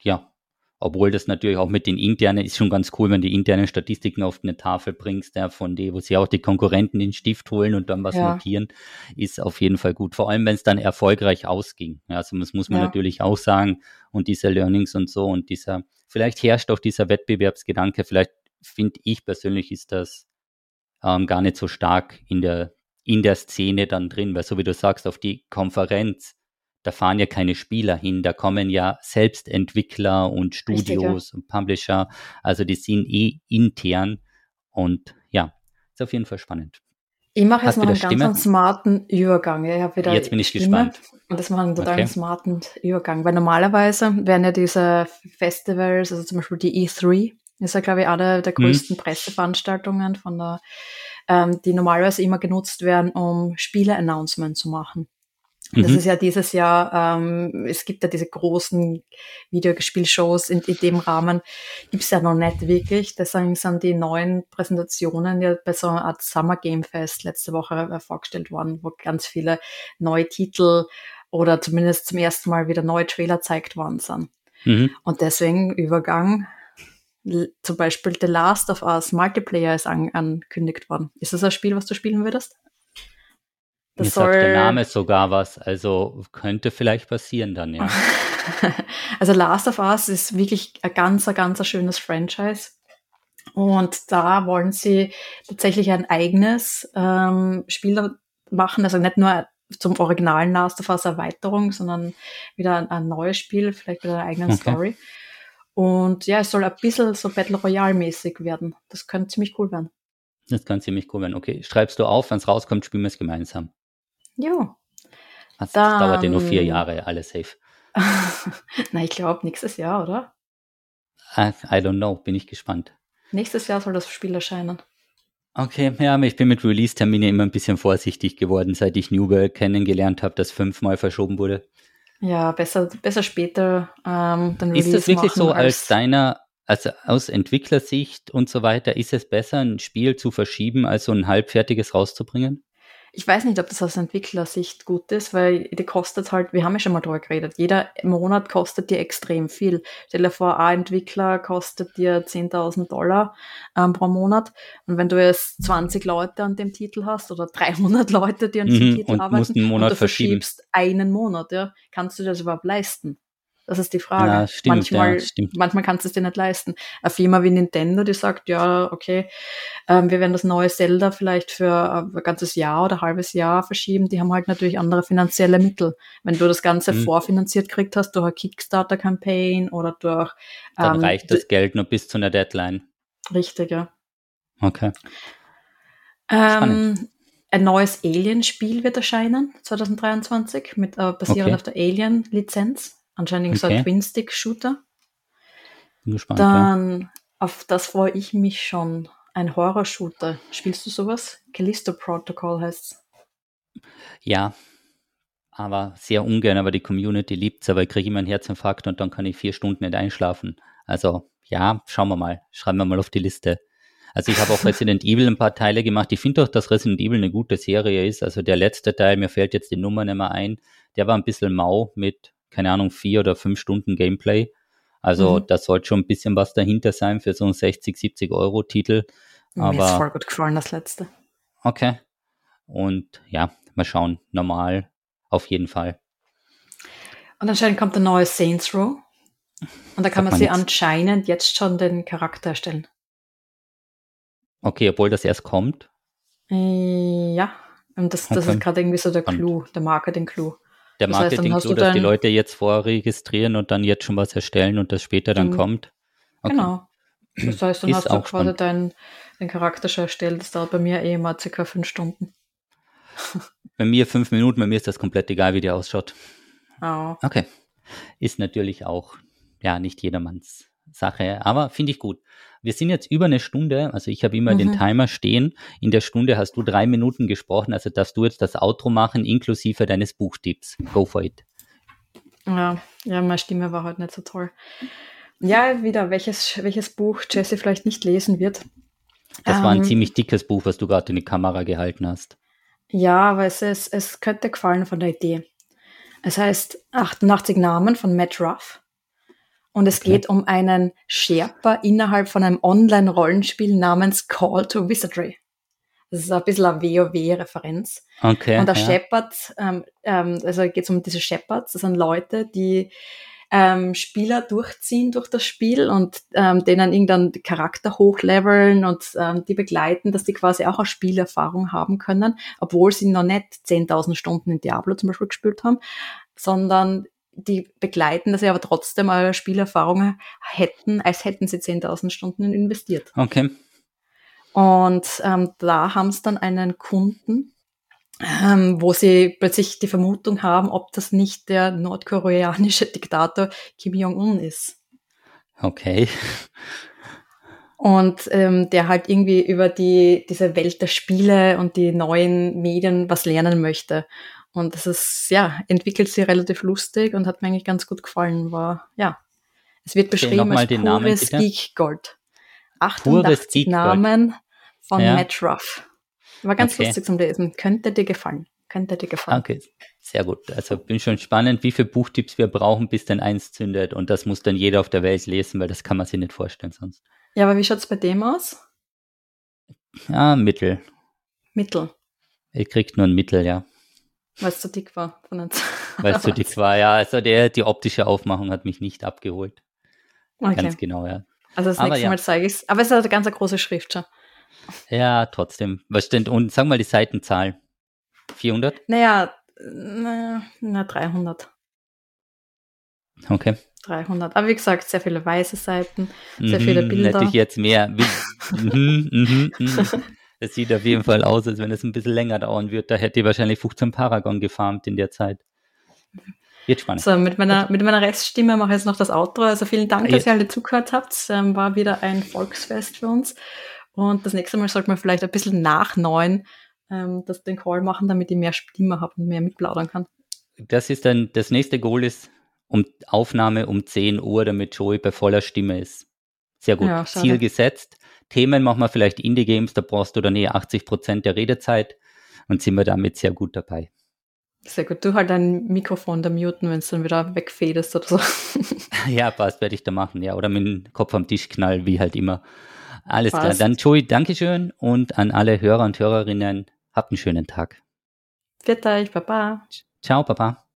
ja, obwohl das natürlich auch mit den internen ist schon ganz cool, wenn die internen Statistiken auf eine Tafel bringst, der von der, wo sie auch die Konkurrenten den Stift holen und dann was ja. notieren, ist auf jeden Fall gut. Vor allem, wenn es dann erfolgreich ausging. Ja, also das muss man ja. natürlich auch sagen. Und diese Learnings und so und dieser, vielleicht herrscht auch dieser Wettbewerbsgedanke, vielleicht finde ich persönlich ist das ähm, gar nicht so stark in der in der Szene dann drin, weil so wie du sagst, auf die Konferenz, da fahren ja keine Spieler hin, da kommen ja Selbstentwickler und Studios Richtig, ja. und Publisher, also die sind eh intern und ja, ist auf jeden Fall spannend. Ich mache jetzt noch einen Stimme? ganz smarten Übergang. Ich habe wieder jetzt bin ich Stimme gespannt. Und das macht einen total okay. smarten Übergang, weil normalerweise werden ja diese Festivals, also zum Beispiel die E3, ist ja glaube ich eine der hm. größten hm. Presseveranstaltungen von der ähm, die normalerweise immer genutzt werden, um Spiele-Announcement zu machen. Mhm. Das ist ja dieses Jahr, ähm, es gibt ja diese großen Videospielshows in, in dem Rahmen, gibt's ja noch nicht wirklich. Deswegen sind die neuen Präsentationen ja bei so einer Art Summer Game Fest letzte Woche äh, vorgestellt worden, wo ganz viele neue Titel oder zumindest zum ersten Mal wieder neue Trailer gezeigt worden sind. Mhm. Und deswegen Übergang zum Beispiel The Last of Us Multiplayer ist an angekündigt worden. Ist das ein Spiel, was du spielen würdest? Das Mir soll... sagt der Name sogar was, also könnte vielleicht passieren dann, ja. also Last of Us ist wirklich ein ganz, ein ganz ein schönes Franchise. Und da wollen sie tatsächlich ein eigenes ähm, Spiel machen, also nicht nur zum originalen Last of Us Erweiterung, sondern wieder ein, ein neues Spiel, vielleicht mit einer eigenen okay. Story. Und ja, es soll ein bisschen so Battle Royale-mäßig werden. Das könnte ziemlich cool werden. Das kann ziemlich cool werden. Okay, schreibst du auf, wenn es rauskommt, spielen wir es gemeinsam. Ja. Das Dann, dauert ja nur vier Jahre, alles safe. Na, ich glaube, nächstes Jahr, oder? I, I don't know, bin ich gespannt. Nächstes Jahr soll das Spiel erscheinen. Okay, ja, ich bin mit Release-Termine immer ein bisschen vorsichtig geworden, seit ich New World kennengelernt habe, das fünfmal verschoben wurde. Ja, besser, besser später ähm, dann Ist das wirklich so als, als deiner, also aus Entwicklersicht und so weiter, ist es besser, ein Spiel zu verschieben, als so ein halbfertiges rauszubringen? Ich weiß nicht, ob das aus Entwicklersicht gut ist, weil die kostet halt, wir haben ja schon mal drüber geredet, jeder Monat kostet dir extrem viel. Stell dir vor, ein Entwickler kostet dir 10.000 Dollar ähm, pro Monat und wenn du jetzt 20 Leute an dem Titel hast oder 300 Leute, die an diesem Mhm, Titel und arbeiten musst einen Monat und du verschieben. verschiebst einen Monat, ja, kannst du das überhaupt leisten? Das ist die Frage. Ja, stimmt, manchmal, ja, stimmt. manchmal kannst du es dir nicht leisten. Eine Firma wie Nintendo, die sagt, ja, okay, ähm, wir werden das neue Zelda vielleicht für äh, ein ganzes Jahr oder ein halbes Jahr verschieben. Die haben halt natürlich andere finanzielle Mittel. Wenn du das Ganze Mhm. vorfinanziert kriegt hast durch eine Kickstarter-Campaign oder durch Dann ähm, reicht das Geld nur bis zu einer Deadline. richtig, ja. Okay. Ähm, ein neues Alien-Spiel wird erscheinen, 2023, mit, äh, basierend Okay. auf der Alien-Lizenz. Anscheinend so ein Okay. Twin-Stick-Shooter. Bin gespannt. ja. Dann, auf das freue ich mich schon. Ein Horror-Shooter. Spielst du sowas? Callisto Protocol heißt's. Ja, aber sehr ungern, aber die Community liebt's, aber ich kriege immer einen Herzinfarkt und dann kann ich vier Stunden nicht einschlafen. Also ja, schauen wir mal, schreiben wir mal auf die Liste. Also ich habe auch Resident Evil ein paar Teile gemacht. Ich finde auch, dass Resident Evil eine gute Serie ist. Also der letzte Teil, mir fällt jetzt die Nummer nicht mehr ein, der war ein bisschen mau mit, keine Ahnung, vier oder fünf Stunden Gameplay. Also Mhm. da sollte schon ein bisschen was dahinter sein für so einen 60, 70 Euro Titel. Mir ist Aber- voll gut gefallen, das letzte. Okay. Und ja, mal schauen. Normal auf jeden Fall. Und anscheinend kommt ein neues Saints Row. Und da kann man man sich anscheinend jetzt schon den Charakter erstellen. Okay, obwohl das erst kommt. Äh, Ja, und das, das Okay. ist gerade irgendwie so der. Clou, der Marketing-Clou. Der Das heißt, dann Marketing hast so, dass die Leute jetzt vorregistrieren und dann jetzt schon was erstellen und das später dann Mhm. kommt. Okay. Genau. Das heißt, dann Ist hast du auch quasi spannend. deinen deinen Charakter schon erstellt. Das dauert bei mir eh mal circa fünf Stunden. Bei mir fünf Minuten, bei mir ist das komplett egal, wie der ausschaut. Oh. Okay. Ist natürlich auch, ja, nicht jedermanns Sache, aber finde ich gut. Wir sind jetzt über eine Stunde, also ich habe immer den Mhm. Timer stehen. In der Stunde hast du drei Minuten gesprochen, also darfst du jetzt das Outro machen, inklusive deines Buchtipps. Go for it. Ja, ja, meine Stimme war heute nicht so toll. Ja, wieder, welches, welches Buch Jesse vielleicht nicht lesen wird. Das war ein Ähm, ziemlich dickes Buch, was du gerade in die Kamera gehalten hast. Ja, aber es, ist, es könnte gefallen von der Idee. Es heißt 88 Namen von Matt Ruff. Und es geht um einen Sherpa innerhalb von einem Online-Rollenspiel namens Call to Wizardry. Das ist ein bisschen eine WoW-Referenz. Okay. Und der ja. Shepard, ähm, ähm, also geht es um diese Shepherds, das sind Leute, die ähm, Spieler durchziehen durch das Spiel und ähm, denen irgendeinen Charakter hochleveln und ähm, die begleiten, dass die quasi auch eine Spielerfahrung haben können, obwohl sie noch nicht 10.000 Stunden in Diablo zum Beispiel gespielt haben, sondern die begleiten, dass sie aber trotzdem eine Spielerfahrung hätten, als hätten sie 10.000 Stunden investiert. Okay. Und ähm, da haben sie dann einen Kunden, ähm, wo sie plötzlich die Vermutung haben, ob das nicht der nordkoreanische Diktator Kim Jong-un ist. Okay. Und ähm, der halt irgendwie über die, diese Welt der Spiele und die neuen Medien was lernen möchte. Und das ist, ja, entwickelt sich relativ lustig und hat mir eigentlich ganz gut gefallen. War, ja, es wird beschrieben als Namen, pures bitte. Geek Gold. Pures 88 Geek Gold. Namen von Ja. Matt Ruff. War ganz Okay. lustig zum Lesen. Könnte dir gefallen. Könnte dir gefallen. Okay. Sehr gut. Also bin schon spannend, wie viele Buchtipps wir brauchen, bis dann eins zündet. Und das muss dann jeder auf der Welt lesen, weil das kann man sich nicht vorstellen sonst. Ja, aber wie schaut's bei dem aus? Ja, Mittel. Mittel, Ihr kriegt nur ein Mittel, ja. Weil es zu dick war. Von uns. Weil es so dick war, ja. Also der, die optische Aufmachung hat mich nicht abgeholt. Okay. Ganz genau, ja. Also das Aber nächste ja. Mal zeige ich's. Aber es ist eine ganz große Schrift schon. Ja, trotzdem. Was steht, und sag mal die Seitenzahl. 400? Naja, na, na 300. Okay. 300. Aber wie gesagt, sehr viele weiße Seiten. Sehr viele Mhm, Bilder. Hätte ich jetzt mehr. mhm, mhm, Das sieht auf jeden Fall aus, als wenn es ein bisschen länger dauern wird. Da hätte ich wahrscheinlich 15 Paragon gefarmt in der Zeit. Wird spannend. So, mit meiner, mit meiner Reststimme mache ich jetzt noch das Outro. Also vielen Dank, Ah, dass ihr alle zugehört habt. Ähm, war wieder ein Volksfest für uns. Und das nächste Mal sollten wir vielleicht ein bisschen nach neun ähm, das, den Call machen, damit ich mehr Stimme habe und mehr mitplaudern kann. Das ist dann, das nächste Goal ist um Aufnahme um 10 Uhr, damit Joey bei voller Stimme ist. Sehr gut. Ja. Ziel gesetzt. Themen machen wir vielleicht Indie-Games, da brauchst du dann eh 80 Prozent der Redezeit. und sind wir damit sehr gut dabei. Sehr gut. Du halt dein Mikrofon da muten, wenn es dann wieder wegfedest oder so. ja, passt, werde ich da machen, ja. Oder mit dem Kopf am Tisch knallen, wie halt immer. Alles passt. klar. Dann Joey, Dankeschön und an alle Hörer und Hörerinnen, habt einen schönen Tag. Viert euch, Papa. Ciao, Papa.